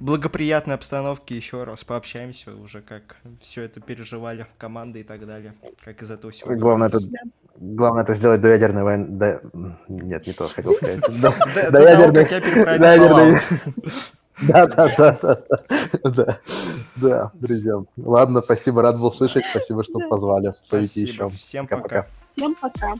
благоприятной обстановке еще раз пообщаемся уже, как все это переживали команды и так далее, как из этого всего. Главное это, главное это сделать до ядерной войны. До... Нет, не то хотел сказать. [laughs] До ядерной... [laughs] Да, да, да, да, да, да, друзья. Ладно, спасибо, рад был слышать, спасибо, что позвали. Зовите еще. Всем пока. Всем пока.